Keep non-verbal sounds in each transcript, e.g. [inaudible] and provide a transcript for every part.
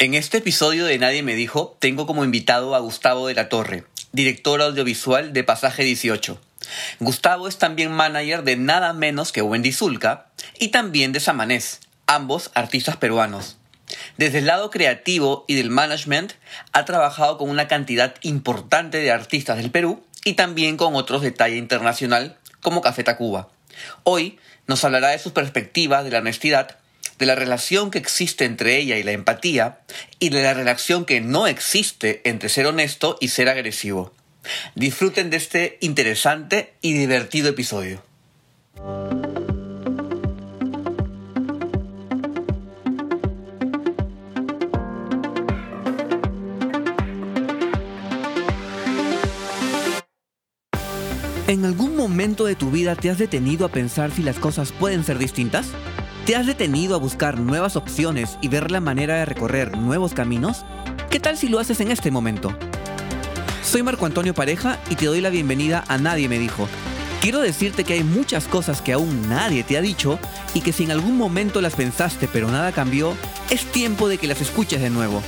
En este episodio de Nadie me dijo, tengo como invitado a Gustavo de la Torre, director audiovisual de Pasaje 18. Gustavo es también manager de nada menos que Wendy Zulka y también de Samanés, ambos artistas peruanos. Desde el lado creativo y del management, ha trabajado con una cantidad importante de artistas del Perú y también con otros de talla internacional como Café Tacuba. Hoy nos hablará de sus perspectivas de la honestidad de la relación que existe entre ella y la empatía y de la relación que no existe entre ser honesto y ser agresivo. Disfruten de este interesante y divertido episodio. ¿En algún momento de tu vida te has detenido a pensar si las cosas pueden ser distintas? ¿Te has detenido a buscar nuevas opciones y ver la manera de recorrer nuevos caminos? ¿Qué tal si lo haces en este momento? Soy Marco Antonio Pareja y te doy la bienvenida a Nadie me dijo. Quiero decirte que hay muchas cosas que aún nadie te ha dicho y que si en algún momento las pensaste pero nada cambió, es tiempo de que las escuches de nuevo.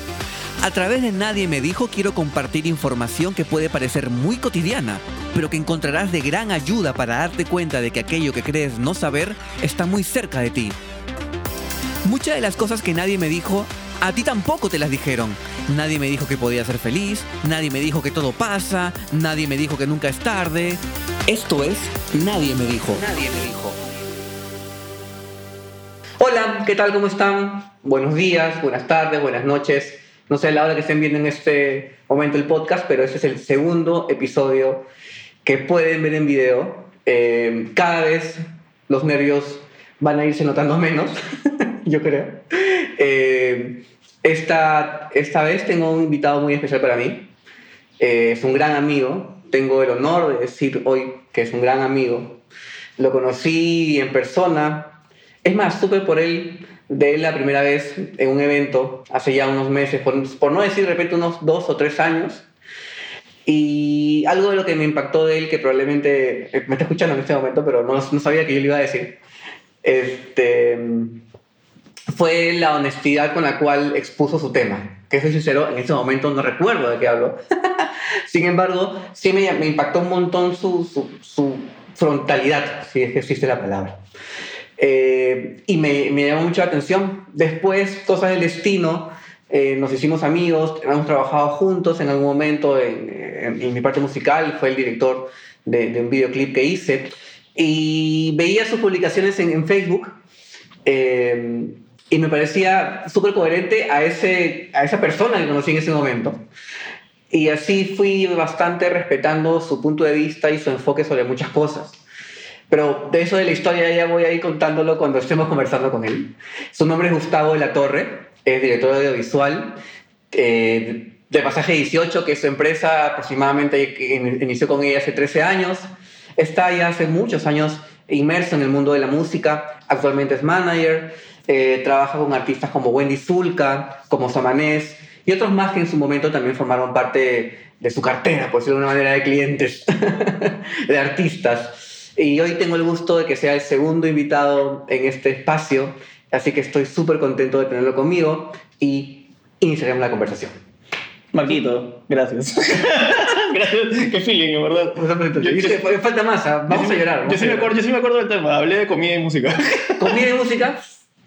A través de Nadie me dijo quiero compartir información que puede parecer muy cotidiana, pero que encontrarás de gran ayuda para darte cuenta de que aquello que crees no saber está muy cerca de ti. Muchas de las cosas que nadie me dijo, a ti tampoco te las dijeron. Nadie me dijo que podía ser feliz, nadie me dijo que todo pasa, nadie me dijo que nunca es tarde. Esto es Nadie me dijo. Nadie me dijo. Hola, ¿qué tal? ¿Cómo están? Buenos días, buenas tardes, buenas noches. No sé la hora que estén viendo en este momento el podcast, pero este es el segundo episodio que pueden ver en video. Eh, cada vez los nervios van a irse notando menos, [laughs] yo creo. Eh, esta, esta vez tengo un invitado muy especial para mí. Eh, es un gran amigo. Tengo el honor de decir hoy que es un gran amigo. Lo conocí en persona. Es más, supe por él de él la primera vez en un evento hace ya unos meses, por, por, no decir de repente unos dos o tres años. Y algo de lo que me impactó de él, que probablemente me está escuchando en este momento, pero no, no sabía que yo le iba a decir, este, fue la honestidad con la cual expuso su tema. Que soy sincero, en este momento no recuerdo de qué hablo. [laughs] Sin embargo, sí me, me impactó un montón su, su, su, frontalidad, si es que existe la palabra. Eh, y me, me, llamó mucho la atención. Después, cosas del destino, eh, nos hicimos amigos, hemos trabajado juntos en algún momento en, en, en mi parte musical, fue el director de, de, un videoclip que hice. Y veía sus publicaciones en, en Facebook. Eh, y me parecía súper coherente a, ese, a esa persona que conocí en ese momento. Y así fui bastante respetando su punto de vista y su enfoque sobre muchas cosas. Pero de eso de la historia ya voy a ir contándolo cuando estemos conversando con él. Su nombre es Gustavo de la Torre, es director audiovisual eh, de Pasaje 18, que es su empresa aproximadamente inició con ella hace 13 años. Está ya hace muchos años inmerso en el mundo de la música, actualmente es manager, eh, trabaja con artistas como Wendy Zulka, como Samanés y otros más que en su momento también formaron parte de su cartera, por decirlo de una manera, de clientes, [laughs] de artistas. Y hoy tengo el gusto de que sea el segundo invitado en este espacio, así que estoy súper contento de tenerlo conmigo y iniciaremos la conversación. Marquito, gracias. [laughs] gracias, qué feeling, ¿verdad? Yo, yo, falta más, vamos yo, a llorar. Yo, sí me acuerdo, yo sí me acuerdo del tema, hablé de comida y música. ¿Comida y música?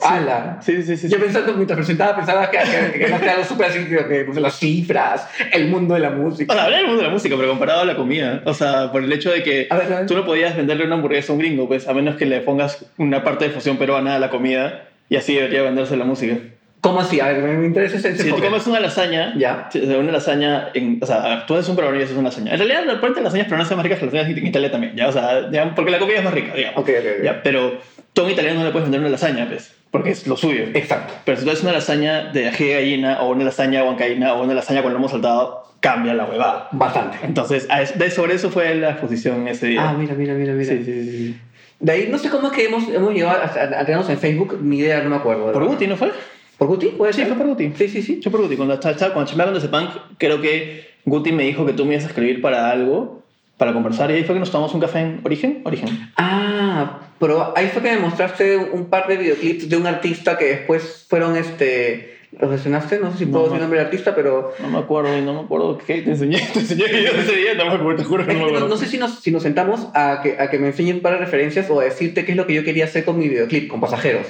¡Hala! Sí, sí, sí. Yo pensando, mientras presentaba, pensaba que, que, que, algo súper así, que sé, las cifras, el mundo de la música. O sea, hablé del mundo de la música, pero comparado a la comida. O sea, por el hecho de que a ver, a ver. tú no podías venderle una hamburguesa a un gringo, pues, a menos que le pongas una parte de fusión peruana a la comida, y así debería venderse la música. ¿Cómo así? A ver, me interesa ese Si tú comes una lasaña, ya. una lasaña, en, o sea, tú eres un peruano y haces una lasaña. En realidad, la parte de las lasañas peruanas son más ricas que las lasañas en Italia también, ¿ya? O sea, digamos, porque la comida es más rica, digamos. Ok, ok, ok. ¿ya? Pero tú italiano no le puedes vender una lasaña, pues, porque es lo suyo. Exacto. Pero si tú haces una lasaña de ají de gallina, o una lasaña huancaína, o una lasaña con lomo saltado, cambia la huevada. Bastante. Entonces, de, sobre eso fue la exposición ese día. Ah, mira, mira, mira, mira. Sí, sí, sí. De ahí, no sé cómo es que hemos, hemos llegado a, a, a tenernos en Facebook, ni idea, no me acuerdo. ¿Por Guti no fue? ¿Por Guti? ¿Puede Sí, ser? fue por Guti. Sí, sí, sí. Yo por Guti. Cuando, cuando chambeaba con ese punk, creo que Guti me dijo que tú me ibas a escribir para algo, para conversar, y ahí fue que nos tomamos un café en Origen. Origen. Ah, pero ahí fue que me mostraste un par de videoclips de un artista que después fueron este, ¿Lo gestionaste? No sé si puedo No, decir el no. nombre del artista, pero... No me acuerdo y no me acuerdo qué te enseñé. Te enseñé videos ese día, no me acuerdo, te juro que no me que no, acuerdo. no sé si nos, si nos sentamos a que, a que me enseñen para referencias o a decirte qué es lo que yo quería hacer con mi videoclip, con pasajeros.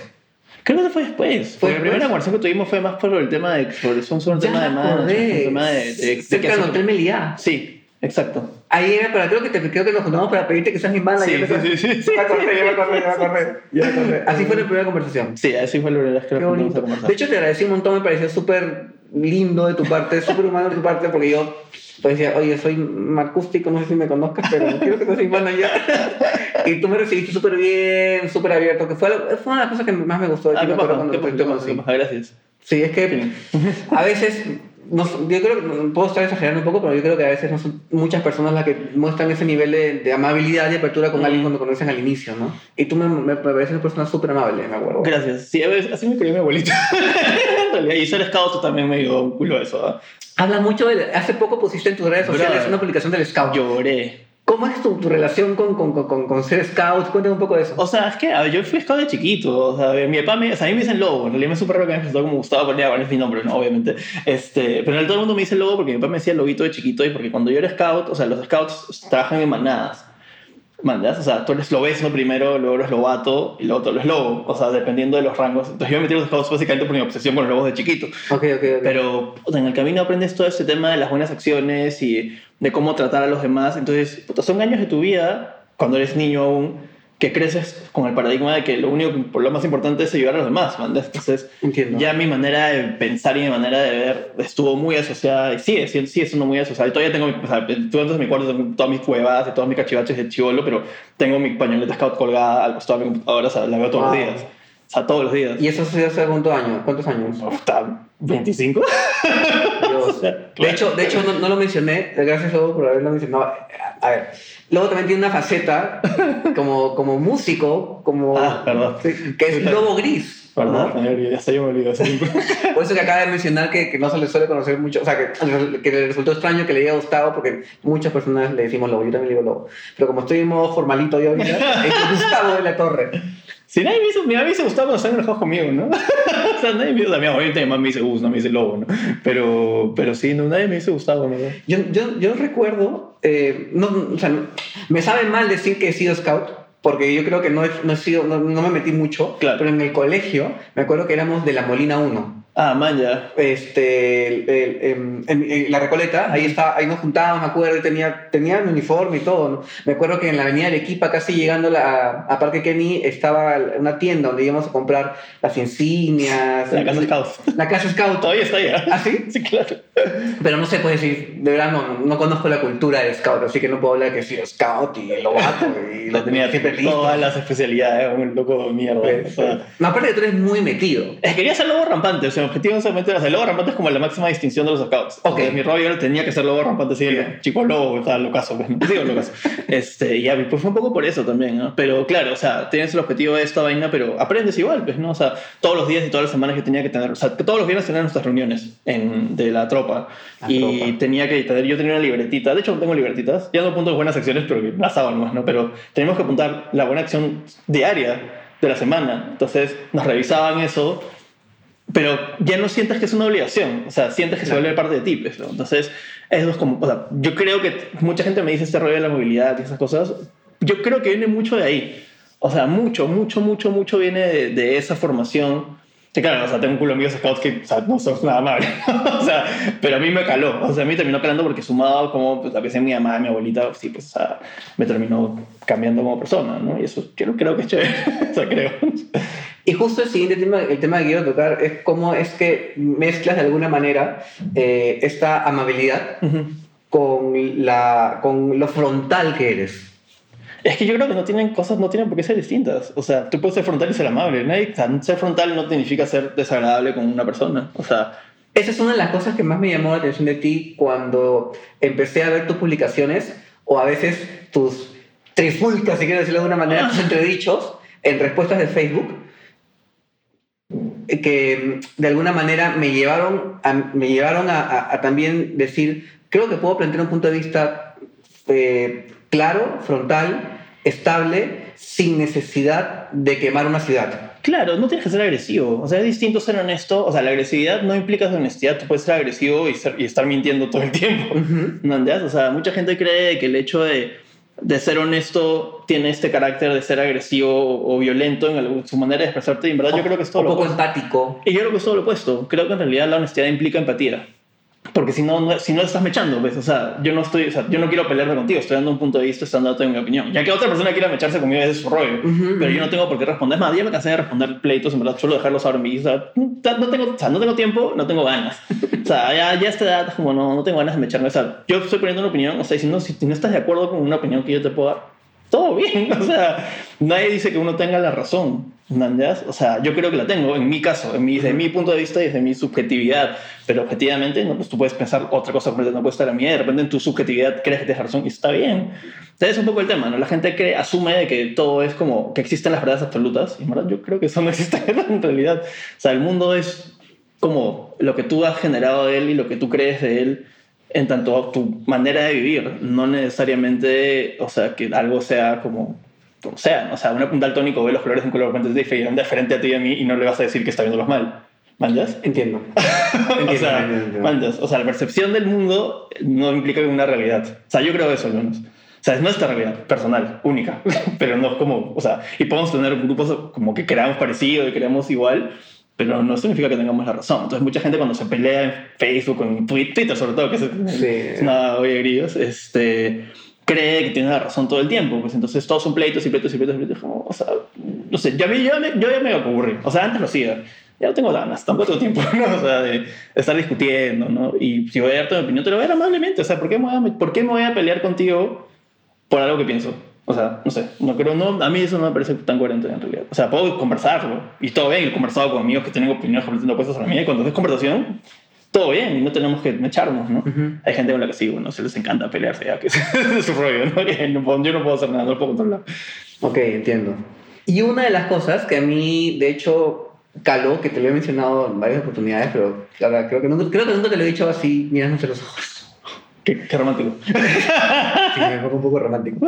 Creo que fue después. ¿Fue la primera conversación que tuvimos fue más por el tema de. Son sobre un Ya tema de un tema de. de, de Cerca del Hotel Meliá. Sí, exacto. Ahí era, pero creo que, te, creo que nos juntamos para pedirte que seas mi manager. Sí, sí, sí, sí. Ya me ya me ya me. Ya [laughs] me. Así fue la primera conversación. Sí, así fue la verdad que Qué nos bonito. a conversar. De hecho, te agradecí un montón, me pareció súper lindo de tu parte, súper humano de tu parte, porque yo pues, decía, oye, soy acústico, no sé si me conozcas, pero quiero que seas mi manager. y tú me recibiste súper bien, súper abierto, que fue, fue una de las cosas que más me gustó de Ah, ti, qué me acuerdo cuando te- conocí. gracias. Sí, es que a veces, no yo creo que puedo estar exagerando un poco, pero yo creo que a veces no son muchas personas las que muestran ese nivel de, de amabilidad y apertura con Mm. alguien cuando conocen al inicio, ¿no? Y tú me, me, pareces una persona súper amable, me acuerdo. Gracias. Sí, así me crió mi abuelita. [laughs] en realidad, y ser scout también me dio un culo eso. ¿ah? Habla mucho de... Hace poco pusiste en tus redes sociales una publicación del Scout. Lloré. ¿Cómo es tu, tu relación con, con, con- con, ser Scout? Cuéntame un poco de eso. O sea, es que ver, yo fui scout de chiquito. O sea, mi papá me. O sea, a mí me dicen lobo. En realidad me súper raro que me presentó como Gustavo Pernilla, bueno, es mi nombre, ¿no? Obviamente. Este, pero en realidad todo el mundo me dice lobo porque mi papá me decía lobito de chiquito y porque cuando yo era scout, o sea, los scouts trabajan en manadas. ¿Mandas? O sea, tú eres lobesno primero, luego eres lobato y luego tú eres lobo. O sea, dependiendo de los rangos. Entonces yo me metí en los scouts básicamente por mi obsesión con los lobos de chiquito. Ok, ok, ok. Pero en el camino aprendes todo este tema de las buenas acciones y de cómo tratar a los demás. Entonces, puta, son años de tu vida, cuando eres niño aún, que creces con el paradigma de que lo único, por lo más importante es ayudar a los demás. Entonces, Entiendo. ya mi manera de pensar y mi manera de ver estuvo muy asociada, y sigue, sigue, sigue siendo muy asociada. Y todavía tengo, o sea, tú entras en mi cuarto, tengo todas mis cuevas y todos mis cachivaches de chivolo, pero tengo mi pañoleta scout colgada al costado de mi computadora, o sea, la veo todos Wow. los días. O sea, todos los días. ¿Y eso se hace cuántos años? ¿Cuántos años? Está 25. De hecho, de hecho no, no lo mencioné, gracias Lobo por haberlo mencionado. A ver, Lobo también tiene una faceta [laughs] como, como músico, como, Ah, perdón. que es Lobo Gris. ¿Verdad? ¿no? Ya hasta yo me olvido. siempre. [laughs] Por eso que acaba de mencionar que, que no se le suele conocer mucho, o sea, que, que le resultó extraño que le haya gustado porque muchas personas le decimos Lobo, yo también le digo Lobo. Pero como estoy en modo formalito yo ahorita, [laughs] es Gustavo de la Torre. Si nadie me hizo, me dice Gustavo cuando están enojados conmigo, ¿no? [laughs] o sea, nadie me dice, o sea, mi abuelita y mamá me dice Gus, no me dice Lobo, ¿no? Pero, pero sí, no, nadie me dice Gustavo, ¿no? Yo, yo, yo recuerdo, eh, no, o sea, me sabe mal decir que he sido scout, porque yo creo que no he, no he sido, no, no me metí mucho, Claro. pero en el colegio me acuerdo que éramos de la Molina 1. Ah, man, ya. Este, el- el- en, en- en la Recoleta, ahí, está, ahí nos juntábamos, me acuerdo, tenía, tenía mi uniforme y todo. ¿no? Me acuerdo que en la avenida Arequipa, casi llegando a, a Parque Kenny, estaba una tienda donde íbamos a comprar las insignias. La casa Scout. La casa Scout. [laughs] Todavía está allá. ¿Ah, sí? Sí, claro. Pero no sé, puede decir, de verdad no, no conozco la cultura del scout, así que no puedo hablar que sido scout y lobato y lo [laughs] tenía siempre listo. Todas las especialidades, un loco de mierda. O sea, No, aparte que tú eres muy metido. Es que quería ser lobo rampante, o sea, mi objetivo solamente era ser lobo rampante es como la máxima distinción de los scouts. Ok. Entonces, mi rollo tenía que ser lobo rampante, sí, Bien. chico lobo, estaba locazo, pues, digo locazo. [laughs] Este, y pues fue un poco por eso también, ¿no? Pero claro, o sea, tienes el objetivo de esta vaina, pero aprendes igual, pues, ¿no? O sea, todos los días y todas las semanas yo tenía que tener, o sea, que todos los viernes tenía nuestras reuniones en, de la tropa. La y tropa. tenía que tener, yo tenía una libretita, de hecho no tengo libretitas, ya no apunto buenas acciones, pero que las hago nomás, ¿no? Pero teníamos que apuntar la buena acción diaria de la semana. Entonces nos revisaban eso, pero ya no sientes que es una obligación, o sea, sientes que se Claro. vuelve parte de ti. pues, ¿no? Entonces, eso es como, o sea, yo creo que mucha gente me dice este rollo de la movilidad y esas cosas, yo creo que viene mucho de ahí. O sea, mucho, mucho, mucho, mucho viene de, de esa formación. Que claro, o sea, tengo un culo amigos scouts que o sea, no son nada mal. [laughs] o sea, pero a mí me caló. O sea, a mí terminó calando porque sumado como pues, a veces mi mamá, mi abuelita, sí, pues, o sea, me terminó cambiando como persona, ¿no? Y eso yo creo que es chévere. [laughs] o sea, creo. Y justo el siguiente tema, el tema que quiero tocar es cómo es que mezclas de alguna manera eh, esta amabilidad con, la, con lo frontal que eres. Es que yo creo que no tienen cosas, no tienen por qué ser distintas. O sea, tú puedes ser frontal y ser amable. Nadie, o sea, ser frontal no significa ser desagradable con una persona. O sea, Esa es una de las cosas que más me llamó la atención de ti cuando empecé a ver tus publicaciones o a veces tus trifulcas, si quiero decirlo de alguna manera, tus entredichos en respuestas de Facebook que de alguna manera me llevaron a, me llevaron a, a- a también decir, creo que puedo plantear un punto de vista eh, claro, frontal estable sin necesidad de quemar una ciudad. Claro, no tienes que ser agresivo. O sea, es distinto ser honesto. O sea, la agresividad no implica honestidad. Tú puedes ser agresivo y, ser- y estar mintiendo todo el tiempo. ¿No entiendes? O sea, mucha gente cree que el hecho de, de ser honesto tiene este carácter de ser agresivo o violento en su manera de expresarte. Y en verdad yo creo que es todo Un lo poco opuesto. empático. Y yo creo que es todo lo opuesto. Creo que en realidad la honestidad implica empatía. Porque si no, no, si no estás mechando. O sea, yo no estoy, o sea, yo no quiero pelearme contigo, estoy dando un punto de vista, estoy dando mi opinión. Ya que otra persona quiera mecharse conmigo, es su rollo. Ujú, Pero ujú. yo no tengo por qué responder. Es más, ya me cansé de responder pleitos, en verdad, suelo dejarlos ahora en mi vida. No tengo, o sea, no tengo tiempo, no tengo ganas. [laughs] O sea, ya, ya a esta edad, como no, no tengo ganas de mecharme. O sea, yo estoy poniendo una opinión, o sea, si no, si no estás de acuerdo con una opinión que yo te puedo dar, todo bien. [laughs] O sea, nadie dice que uno tenga la razón. ¿Entendés? O sea, yo creo que la tengo, en mi caso, en mi, desde mi punto de vista y desde mi subjetividad. Pero objetivamente, no, pues tú puedes pensar otra cosa completamente no puede estar a mí. De repente en tu subjetividad crees que tienes razón y está bien. Entonces es un poco el tema, ¿no? La gente cree, asume de que todo es como que existen las verdades absolutas. Y en verdad yo creo que eso no [laughs] existe en realidad. O sea, el mundo es como lo que tú has generado de él y lo que tú crees de él en tanto a tu manera de vivir, no necesariamente, o sea, que algo sea como, como sea, o sea, un, un daltónico ve los colores de un color completamente diferente frente a ti y a mí y no le vas a decir que está viéndolos mal. ¿Mandas? Entiendo. [laughs] o, Entiendo, sea, entiendo. mandas. o sea, la percepción del mundo no implica una realidad. O sea, yo creo eso al menos. O sea, es nuestra realidad personal, única, [laughs] pero no como, o sea, y podemos tener grupos como que creamos parecido y creamos igual, pero no significa que tengamos la razón. Entonces, mucha gente cuando se pelea en Facebook, en Twi- Twitter, sobre todo, que es, Sí. es una olla de grillos, este, cree que tiene la razón todo el tiempo. Pues entonces, todos son pleitos y pleitos y pleitos y pleitos. Como, o sea, no sé, ya, me- yo ya me aburrí. O sea, antes lo hacía. Ya no tengo ganas, tampoco tengo tiempo, [laughs] ¿no? O sea, de estar discutiendo, ¿no? Y si voy a darte mi opinión, te lo voy a dar amablemente. O sea, ¿por qué me voy a, por qué me voy a pelear contigo por algo que pienso? O sea, no sé, no creo, no, a mí eso no me parece tan coherente en realidad. O sea, puedo conversarlo y todo bien, he conversado con amigos que tienen opiniones completamente opuestas a la mía y cuando es conversación, todo bien y no tenemos que echarnos, ¿no? Ujú. Hay gente con la que sí, bueno, se les encanta pelearse, ya que [laughs] es su rollo, ¿no? Que no puedo- yo no puedo hacer nada, no lo puedo controlar. Ok, entiendo. Y una de las cosas que a mí, de hecho, caló, que te lo he mencionado en varias oportunidades, pero creo que nunca, creo que nunca te lo he dicho así, mirándote los ojos. Qué, qué romántico. [laughs] Sí, me pongo un poco romántico.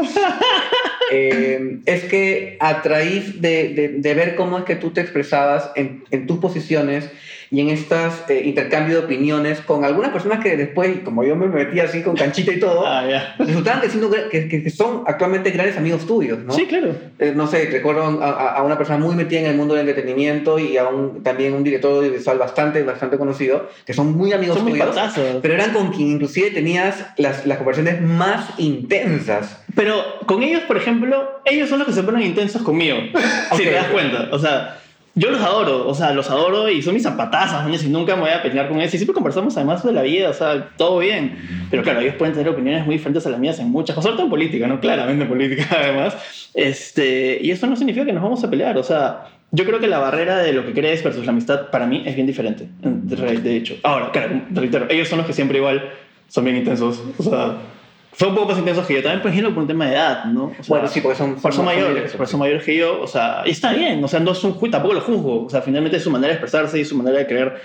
Eh, es que a raíz de, de- de ver cómo es que tú te expresabas en, en tus posiciones y en estas eh, intercambio de opiniones con algunas personas que después, como yo me metí así con canchita y todo, [laughs] Ah, ya. resultaban que, que- que son actualmente grandes amigos tuyos, ¿no? Sí, claro. Eh, no sé, recuerdo a, a- una persona muy metida en el mundo del entretenimiento y a un, también un director audiovisual bastante, bastante conocido, que son muy amigos Son muy tuyos, patazos. pero eran con quien inclusive tenías las, las conversaciones más intensas. Pero con ellos, por ejemplo, ellos son los que se ponen intensos conmigo. [laughs] Ok. Si te das cuenta. O sea, yo los adoro. O sea, los adoro y son mis zapatazas, ¿no? y nunca me voy a pelear con ellos. Y siempre conversamos además de la vida, o sea, todo bien. Pero claro, ellos pueden tener opiniones muy diferentes a las mías en muchas cosas, sobre todo en política, ¿no? Claramente en política, [laughs] además. Este, y eso no significa que nos vamos a pelear. O sea, yo creo que la barrera de lo que crees versus la amistad para mí es bien diferente, de hecho. Ahora, claro, reitero, ellos son los que siempre igual son bien intensos. O sea, son un poco más intensos que yo. También, por ejemplo, por un tema de edad, ¿no? O sea, Bueno, sí, porque son, por son más mayores, por son mayores que yo, o sea, y está bien, o sea, no es un ju- tampoco lo juzgo, o sea, finalmente es su manera de expresarse y su manera de querer,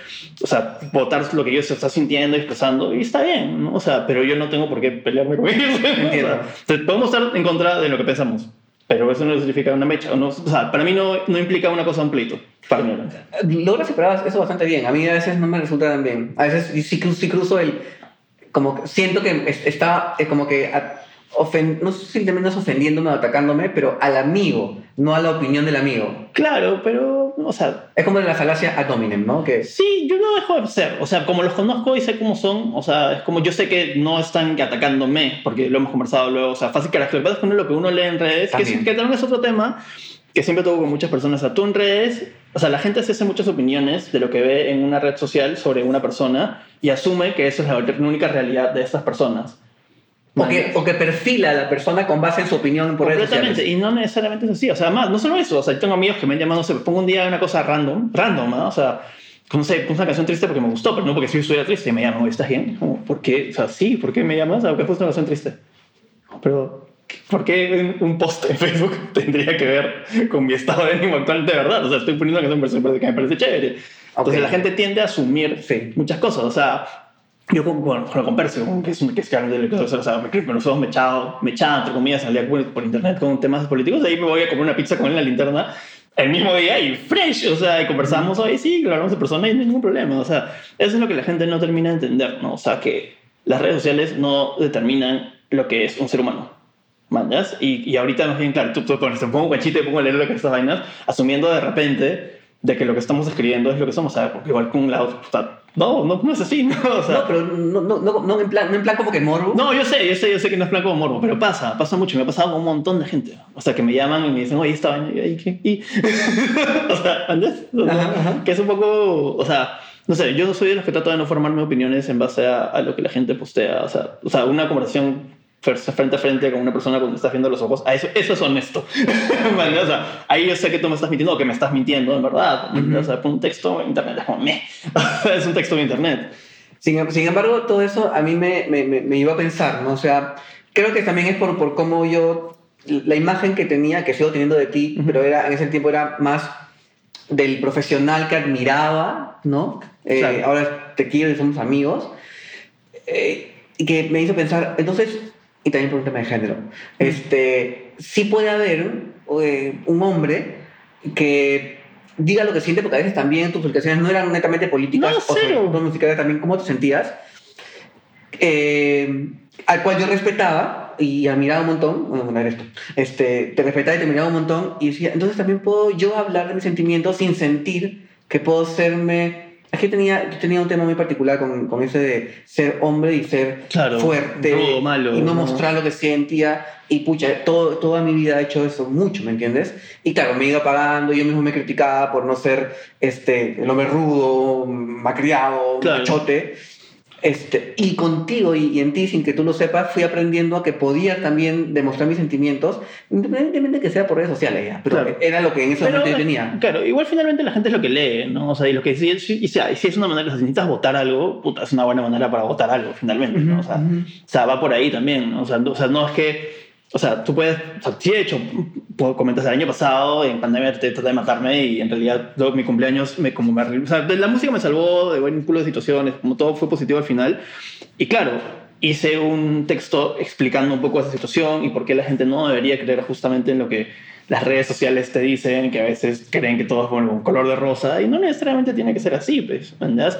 o sea, votar lo que ellos se está sintiendo y expresando, y está bien, ¿no? O sea, pero yo no tengo por qué pelearme con ellos, ¿no? [laughs] O sea, Entiendo. podemos estar en contra de lo que pensamos, pero eso no significa una mecha, o, no, o sea, para mí no, no implica una cosa un pleito, para mí. Logras separar eso bastante bien. A mí a veces no me resulta tan bien. A veces sí, sí cruzo el... Como siento que es- está eh, como que... a- ofen- no sé si terminas ofendiéndome o atacándome, pero al amigo, no a la opinión del amigo. Claro, pero, o sea, Es como la falacia ad hominem, ¿no? Que Sí, yo no dejo de ser. O sea, como los conozco y sé cómo son, o sea, es como yo sé que no están atacándome, porque lo hemos conversado luego. O sea, fácil que lo que lo que uno lee en redes, que, es- que también es otro tema que siempre toco con muchas personas. O sea, tú en redes, o sea, la gente se hace muchas opiniones de lo que ve en una red social sobre una persona y asume que eso es la única realidad de estas personas. O que, o que perfila a la persona con base en su opinión por redes sociales. y no necesariamente es así. O sea, más, no solo eso, o sea, yo tengo amigos que me han llamado, no sé, pongo un día una cosa random, random, ¿no? O sea, no sé, puse una canción triste porque me gustó, pero no porque si yo estuviera triste y me llaman, ¿estás bien? Como, ¿Por qué? O sea, sí, ¿por qué me llamas? ¿A qué puse una canción triste? Pero, ¿por qué un post en Facebook [laughs] tendría que ver con mi estado de ánimo actual de verdad? O sea, estoy poniendo una canción que me parece chévere. Entonces Ok. la gente tiende a asumir Sí. muchas cosas, o sea, yo con, con, con Percio, que es, que es de o sea, me, creo que nosotros me echaba, me echaba, entre comillas, salía por, por internet con temas políticos, de ahí me voy a comer una pizza con él en la linterna el mismo día y fresh, o sea, y conversamos hoy, sí, lo hablamos de persona y no hay ningún problema, o sea, eso es lo que la gente no termina de entender, ¿no? O sea, que las redes sociales no determinan lo que es un ser humano. ¿Mandas? Y, y ahorita más bien, claro, tú, tú con esto pongo un guachito y pongo a leer lo que estas vainas, asumiendo de repente de que lo que estamos escribiendo es lo que somos, ¿sabes? Porque igual con un lado, no, no, no es así, ¿no? [laughs] O sea, No, pero no, no, no, no en plan, no en plan como que morbo. no, yo sé, yo sé, yo sé que no es plan como morbo, pero pasa, pasa mucho. Me ha pasado con un montón de gente. O sea, que me llaman y me dicen, oye, esta vaina, y, ¿qué? y- [laughs] o sea, ¿andes? O sea, Ajá, ajá. Que es un poco, o sea, no sé, yo soy de los que trato de no formarme opiniones en base a, a lo que la gente postea. O sea, o sea, una conversación frente a frente con una persona cuando estás viendo los ojos, a eso, eso es honesto. [laughs] ¿Vale? O sea, ahí yo sé que tú me estás mintiendo o que me estás mintiendo, en verdad. Ujú. O sea, un texto en internet es como, [laughs] es un texto en internet. Sin, sin embargo, todo eso a mí me, me, me, me iba a pensar, ¿no? O sea, creo que también es por, por cómo yo, la imagen que tenía, que sigo teniendo de ti, Ujú. pero era, en ese tiempo era más del profesional que admiraba, ¿no? Eh, Claro. Ahora te quiero y somos amigos. Eh, y que me hizo pensar, entonces, y también por un tema de género, este, sí puede haber eh, un hombre que diga lo que siente, porque a veces también tus publicaciones no eran netamente políticas, No, o cero. todo musicales también, cómo te sentías, eh, al cual yo respetaba y admiraba un montón, bueno, no eres tú, este, te respetaba y te admiraba un montón, y decía, entonces también puedo yo hablar de mis sentimientos sin sentir que puedo serme... Es que tenía, yo tenía un tema muy particular con, con ese de ser hombre y ser Claro, fuerte rudo, malo, y no, ¿no? mostrar lo que sentía. Y pucha, todo, toda mi vida he hecho eso mucho, ¿me entiendes? Y claro, me he ido apagando, yo mismo me criticaba por no ser este, el hombre rudo, macriado, Claro. machote. Este, y contigo y, y en ti, sin que tú lo sepas, fui aprendiendo a que podía también demostrar mis sentimientos, independientemente de que sea por redes sociales, ya. Pero Claro. era lo que en ese Pero, momento yo tenía. Claro, igual finalmente la gente es lo que lee, ¿no? O sea, y lo que si, si, y sea, y si es una manera, si necesitas votar algo, puta, es una buena manera para votar algo, finalmente, ¿no? O sea, o sea, va por ahí también, ¿no? O sea, no, o sea, no es que, o sea, tú puedes, o sea, sí he hecho, puedo comentar, el año pasado en pandemia te traté de matarme y en realidad luego mi cumpleaños me como me, o sea, la música me salvó de buen culo de situaciones, como todo fue positivo al final. Y claro, hice un texto explicando un poco esa situación y por qué la gente no debería creer justamente en lo que las redes sociales te dicen, que a veces creen que todo es bueno, un color de rosa y no necesariamente tiene que ser así, pues, ¿me entiendes?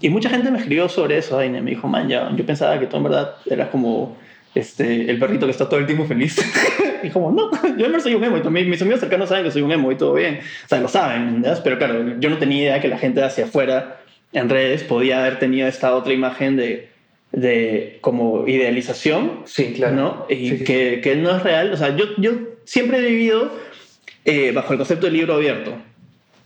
Y mucha gente me escribió sobre eso, y me dijo, man, ya, yo pensaba que tú en verdad eras como este, el perrito que está todo el tiempo feliz. [laughs] y como, no, yo no soy un emo, y también mis amigos cercanos saben que soy un emo y todo bien, o sea, lo saben, ¿me entiendes? Pero claro, yo no tenía idea que la gente hacia afuera en redes podía haber tenido esta otra imagen de, de como idealización Sí, claro. ¿no? Y Sí, sí, que, que no es real. O sea, yo, yo siempre he vivido eh, bajo el concepto de libro abierto.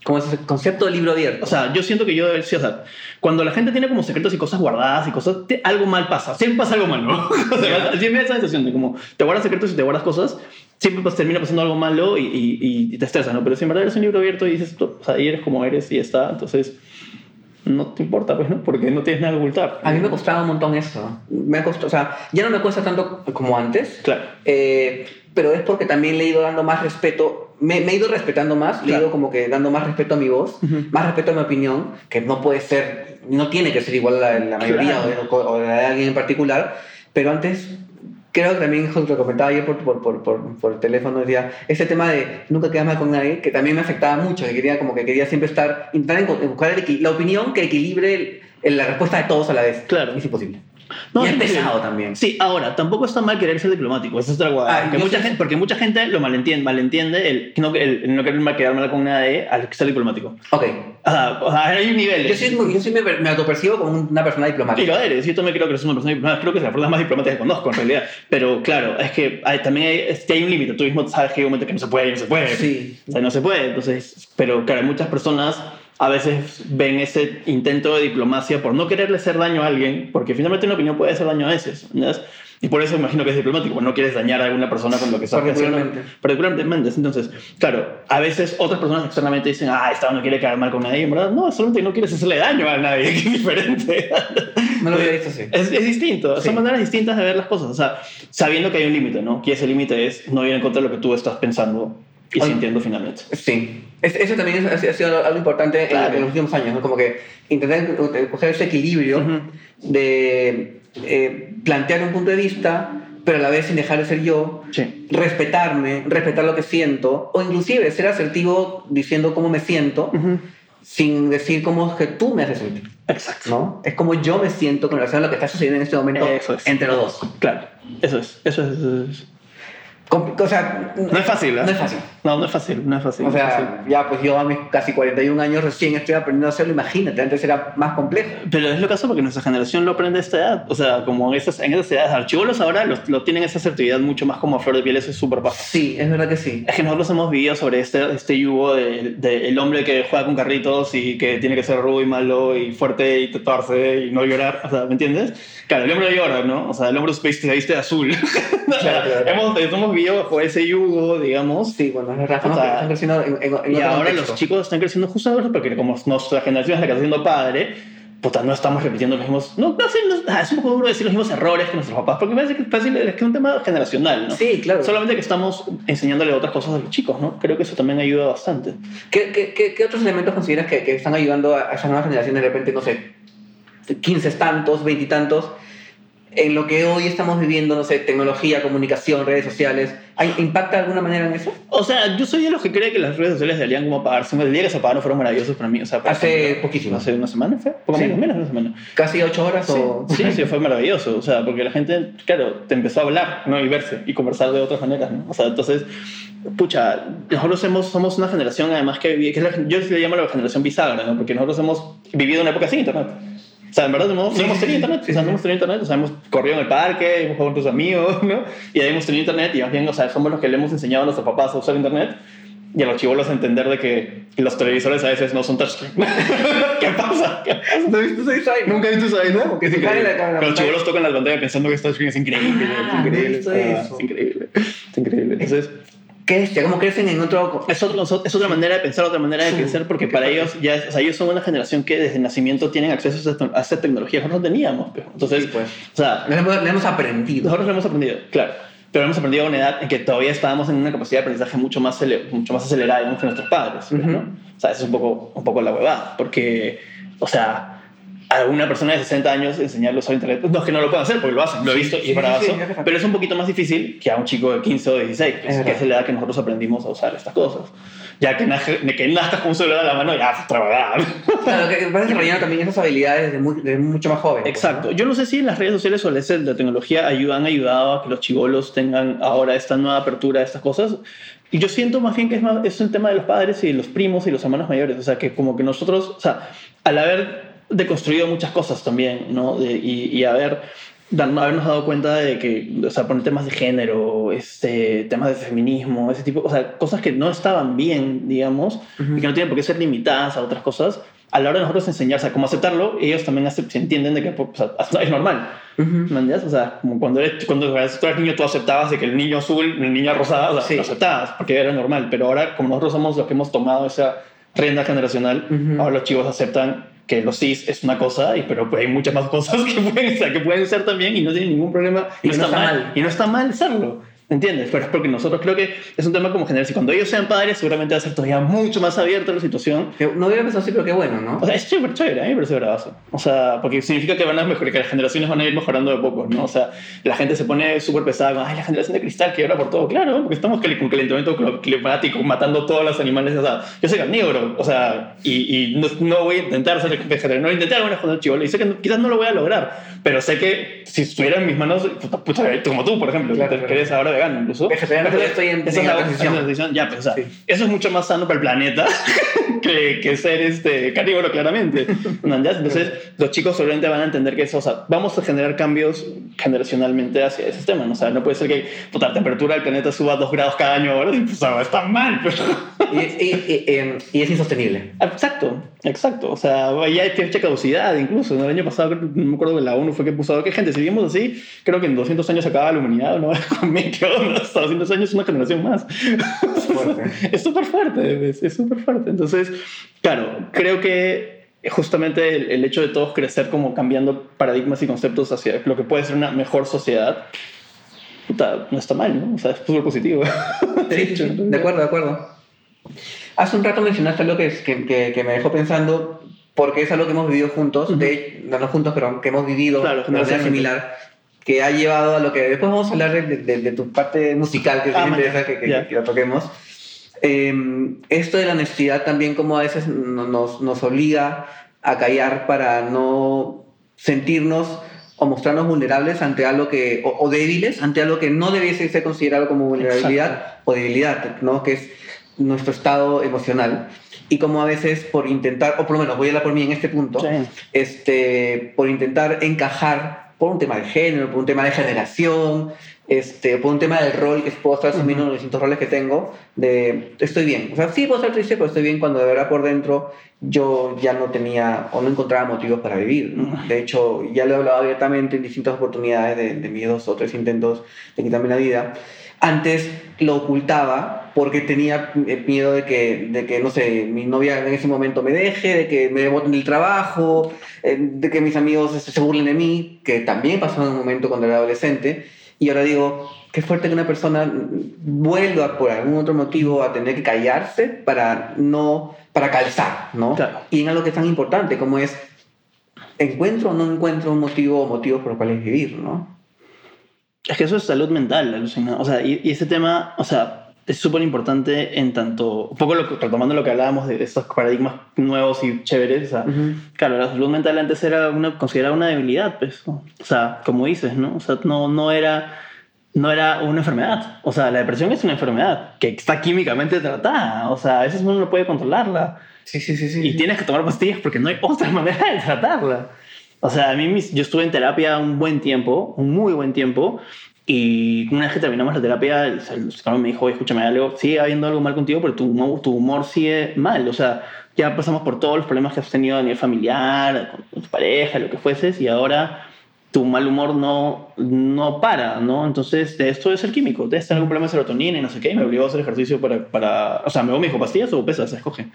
Como ese concepto de libro abierto. O sea, yo siento que yo, sí, o sea, cuando la gente tiene como secretos y cosas guardadas y cosas, te- algo mal pasa. Siempre pasa algo malo. [laughs] o sea, siempre esa sensación de como te guardas secretos y te guardas cosas, siempre pues, termina pasando algo malo y, y, y te estresas, ¿no? Pero si en verdad eres un libro abierto y dices, o sea, y eres como eres y ya está, entonces no te importa, pues, ¿no? Porque no tienes nada que ocultar. A mí me costaba un montón eso. Me ha costado, o sea, ya no me cuesta tanto como antes, Claro. eh, pero es porque también le he ido dando más respeto, me, me he ido respetando más, le he Claro. ido como que dando más respeto a mi voz, Ujú. más respeto a mi opinión, que no puede ser, no tiene que ser igual a la, la mayoría Claro. o, o de alguien en particular, pero antes creo que también lo comentaba ayer por, por, por, por, por teléfono, decía, ese tema de nunca quedar mal con nadie, que también me afectaba mucho, que quería como que quería siempre estar, intentar buscar la opinión que equilibre la respuesta de todos a la vez. Claro. Es imposible. No, y es pesado también. Sí, ahora, tampoco está mal querer ser diplomático, esa es otra guada. Ah, porque, mucha gente, porque mucha gente lo malentiende, malentiende el, no, el, el no querer mal quedar mal con nadie al ser diplomático. Ok. O sea, hay un nivel. Yo sí, yo sí me, me autopercibo como una persona Y diplomática. lo eres, yo también creo que eres una persona diplomática, creo que es la persona más diplomática que conozco en realidad. Pero claro, es que hay, también hay, es que hay un límite, tú mismo sabes que hay un momento que no se puede y no se puede. Sí. O sea, no se puede. Entonces, pero claro, muchas personas a veces ven ese intento de diplomacia por no quererle hacer daño a alguien, porque finalmente una opinión puede hacer daño a veces. ¿entendés? Y por eso imagino que es diplomático, no quieres dañar a alguna persona con lo que estás haciendo. Particularmente. Particularmente. Entonces, claro, a veces otras personas externamente dicen, ah, esta no quiere quedar mal con nadie. En verdad, no, solamente no quieres hacerle daño a nadie, [laughs] que es diferente. No lo había visto así. Es, es distinto, Sí. son maneras distintas de ver las cosas, o sea, sabiendo que hay un límite, ¿no? Que ese límite es no ir en contra de lo que tú estás pensando y sintiendo finalmente. Sí. Es- eso también ha sido algo importante en- Claro. en, los últimos años, ¿no? Como que intentar coger ese equilibrio Ujú. de eh, plantear un punto de vista, pero a la vez sin dejar de ser yo, Sí. respetarme, respetar lo que siento, o inclusive ser asertivo diciendo cómo me siento, sin decir cómo es que tú me haces sentir, Exacto. ¿no? Es como yo me siento con relación a lo que está sucediendo en este momento es. entre los dos. Claro, eso es, eso es. eso es. O sea, No es fácil, ¿eh? No es fácil. No, no es fácil, no es fácil. O no es fácil. sea, ya pues yo a mis casi 41 años recién estoy aprendiendo a hacerlo, imagínate, antes era más complejo. Pero es lo caso porque nuestra generación lo aprende a esta edad. O sea, como en esas, en esas edades. Archivolos ahora lo, lo tienen esa asertividad mucho más como a flor de piel, eso es súper bajo. Sí, es verdad que sí. Es que nosotros hemos vivido sobre este, este yugo del de, el hombre que juega con carritos y que tiene que ser rudo y malo y fuerte y tatuarse y no llorar. O sea, ¿me entiendes? Claro, el hombre llora, ¿no? O sea, el hombre space se viste de azul. [laughs] Claro, claro. hemos, hemos vivido bajo ese yugo, digamos. Sí, bueno, es verdad, O sea, están creciendo en, en, en Y ahora contexto. los chicos están creciendo justo ahora porque como nuestra generación es la que está siendo padre, puta, no estamos repitiendo los mismos... No, no, sé, no- ah, es un poco duro decir los mismos errores que nuestros papás, porque parece que es fácil, es que es un tema generacional, ¿no? Sí, claro. Solamente que estamos enseñándole otras cosas a los chicos, ¿no? Creo que eso también ayuda bastante. ¿Qué, qué, qué, qué otros elementos consideras que, que están ayudando a esa nueva generación de repente, no sé, 15 tantos, 20 tantos, en lo que hoy estamos viviendo, no sé, tecnología, comunicación, redes sociales? ¿hay- ¿Impacta de alguna manera en eso? O sea, yo soy de los que cree que las redes sociales deberían como apagarse. El día que se apagaron fueron maravillosos para mí. O sea, Hace ejemplo, poquísimo. Hace una semana fue. Poco Sí. menos, menos de una semana. ¿Casi 8 horas Sí, o...? sí, sí, fue maravilloso. O sea, porque la gente, claro, te empezó a hablar, ¿no? Y verse y conversar de otras maneras, ¿no? O sea, entonces, pucha, nosotros hemos, somos una generación además que que es la, yo le llamo la generación bisagra, ¿no? Porque nosotros hemos vivido una época sin internet. O sea, en verdad no, no Sí, hemos sí, tenido internet, Sí, o sea, no hemos tenido internet, o sea, hemos corrido en el parque, hemos jugado con tus amigos, [laughs] ¿no? Y ahí hemos tenido internet y más bien, o sea, somos los que le hemos enseñado a nuestros papás a usar internet y a los chivolos a entender de que los televisores a veces no son touchscreen. [laughs] ¿Qué pasa? ¿Qué pasa? ¿No viste esa design? Nunca he visto esa vaina. No, que se cae la- la Los chivolos tocan la pantalla pensando que está screen es increíble. Ah, es increíble. no ah. Es increíble. Es increíble. Entonces, ¿Cómo crecen en otro...? es, otro- es otra manera de pensar, otra manera de crecer, porque para ellos, ya, es- o sea, ellos son una generación que desde nacimiento tienen acceso a esta, a esta tecnología que nosotros no teníamos. pues. Entonces, Sí, pues. o sea, Le hemos, le hemos aprendido. nosotros lo hemos aprendido, claro. Pero hemos aprendido a una edad en que todavía estábamos en una capacidad de aprendizaje mucho más, mucho más acelerada digamos, que nuestros padres. pues. ¿no? O sea, eso es un poco, un poco la huevada. Porque, o sea, a una persona de 60 años enseñarle a usar internet, no es que no lo puedan hacer, porque lo hacen, lo he visto y es bravazo, pero es un poquito más difícil que a un chico de 15 o 16, pues, Es que es la edad que nosotros aprendimos a usar estas cosas. Ya que, naje- que nazcas con un celular a la mano, ya huevada. Claro, que vas desarrollando también esas habilidades desde, muy- desde mucho más joven. pues, Exacto. ¿no? Yo no sé si en las redes sociales o de tecnología ayudan, han ayudado a que los chivolos tengan ahora esta nueva apertura a estas cosas. Y yo siento más bien que es, más, es un tema de los padres y los primos y los hermanos mayores. O sea, que como que nosotros, o sea, al haber deconstruido muchas cosas también, ¿no? De- y, y haber, dan- habernos dado cuenta de que, o sea, poner temas de género, este, temas de feminismo, ese tipo, o sea, cosas que no estaban bien, digamos, Ujú. y que no tienen por qué ser limitadas a otras cosas, a la hora de nosotros enseñar, o sea, cómo aceptarlo, ellos también se entienden de que pues, o sea, es normal. Ujú. ¿Me entiendes? O sea, como cuando, eres, cuando eras- tú eras niño, tú aceptabas de que el niño azul, el niño rosada, o sea, Sí. lo aceptabas, porque era normal. Pero ahora, como nosotros somos los que hemos tomado esa rienda generacional, Ujú. ahora los chicos aceptan que los cis es una cosa, y, pero hay muchas más cosas [laughs] que pueden, que ser también y no tienen ningún problema. Y no no está, está mal, mal. Y no está mal serlo. ¿Entiendes? Pero es porque nosotros creo que es un tema como general. Si cuando ellos sean padres, seguramente va a ser todavía mucho más abierta la situación Que No hubiera pensado así, pero qué bueno, ¿no? o sea, es súper chévere, a mí me parece bravazo. O sea, porque significa que van a mejorar, que las generaciones van a ir mejorando de poco, ¿no? O sea, la gente se pone súper pesada con, ay, la generación de cristal que llora por todo. Claro, porque estamos con calentamiento cl- climático, matando todos los animales. O sea, yo soy carnívoro, o sea, y, y no, no voy a intentar ser vegetariano, no voy a intentar con el chivolo, y sé que quizás no lo voy a lograr, pero sé que si estuviera en mis manos, puta, puta, como tú, por ejemplo, Claro, que claro. eres ahora vegano incluso. Vegetariano, pero estoy en- Esa en es la transición. la transición. Ya, pues, o sea, Sí. eso es mucho más sano para el planeta [laughs] que, que ser este, carnívoro, claramente. ¿No? ¿Ya? Entonces, los chicos seguramente van a entender que eso, o sea, vamos a generar cambios generacionalmente hacia ese tema. ¿no? O sea, no puede ser que puta, la temperatura del planeta suba dos grados cada año ahora, y, pues, está mal. Pero... Y, y- y- em, es insostenible. Exacto, exacto. O sea, ya hay fecha de caducidad incluso. ¿no? El año pasado, no me acuerdo que la ONU fue que puso que gente, seguimos así, creo que en 200 años se acaba la humanidad, ¿no? [laughs] Conmigo, ¿qué onda? [laughs] Hasta 200 años es una generación más. [laughs] Es súper fuerte, es súper fuerte. Entonces, claro, creo que justamente el, el hecho de todos crecer como cambiando paradigmas y conceptos hacia lo que puede ser una mejor sociedad puta, no está mal, ¿no? O sea, es súper positivo. Sí, sí, sí, de acuerdo, de acuerdo. Hace un rato mencionaste algo que, que, que, que me dejó pensando, porque es algo que hemos vivido juntos, de, no, no juntos, pero que hemos vivido Claro, de manera similar, que ha llevado a lo que después vamos a hablar de, de- de tu parte musical, que sí Ah, interesa que, que, ya. que lo toquemos. Eh, esto de la honestidad también como a veces no- nos, nos obliga a callar para no sentirnos o mostrarnos vulnerables ante algo que, o, o débiles, ante algo que no debiese ser considerado como vulnerabilidad o debilidad, ¿no? que es nuestro estado emocional. Y como a veces por intentar, o por lo menos voy a hablar por mí en este punto, Sí. este, por intentar encajar por un tema de género, por un tema de generación, este, por un tema del rol que puedo estar asumiendo en los distintos roles que tengo, de estoy bien. O sea, sí puedo estar triste, pero estoy bien cuando de verdad por dentro yo ya no tenía o no encontraba motivos para vivir. ¿no? De hecho, ya lo he hablado abiertamente en distintas oportunidades de, de mis dos o tres intentos de quitarme la vida. Antes lo ocultaba porque tenía eh, miedo de que, de que, no sé, mi novia en ese momento me deje, de que me boten del trabajo, eh, de que mis amigos se, burlen de mí, que también pasó en un momento cuando era adolescente. Y ahora digo, qué fuerte que una persona vuelva por algún otro motivo a tener que callarse para no, para calzar, ¿no? Claro. Y en algo que es tan importante como es, encuentro o no encuentro un motivo o motivos por los cuales vivir, ¿no? Es que eso es salud mental, alucina. O sea, y, y ese tema, o sea, es súper importante en tanto, un poco lo, retomando lo que hablábamos de estos paradigmas nuevos y chéveres, o sea, claro, la salud mental antes era una, considerada una debilidad, pues, o sea, como dices, ¿no? O sea, no, no era... No era una enfermedad. O sea, la depresión es una enfermedad que está químicamente tratada. O sea, a veces uno no puede controlarla. Sí, sí, sí, sí. Y tienes que tomar pastillas porque no hay otra [laughs] manera de tratarla. O sea, a mí yo estuve en terapia un buen tiempo, un muy buen tiempo, y una vez que terminamos la terapia, el, psicólogo me dijo, "Oye, escúchame algo, sigue habiendo algo mal contigo, pero tu, humor- tu humor sigue mal. O sea, ya pasamos por todos los problemas que has tenido a nivel familiar, con tu pareja, lo que fueses, y ahora tu mal humor no, no para, ¿no? Entonces, esto es el químico, de este algún problema de serotonina y no sé qué, y me obligó a hacer ejercicio para, para o sea, me dijo, pastillas o pesas, escoge.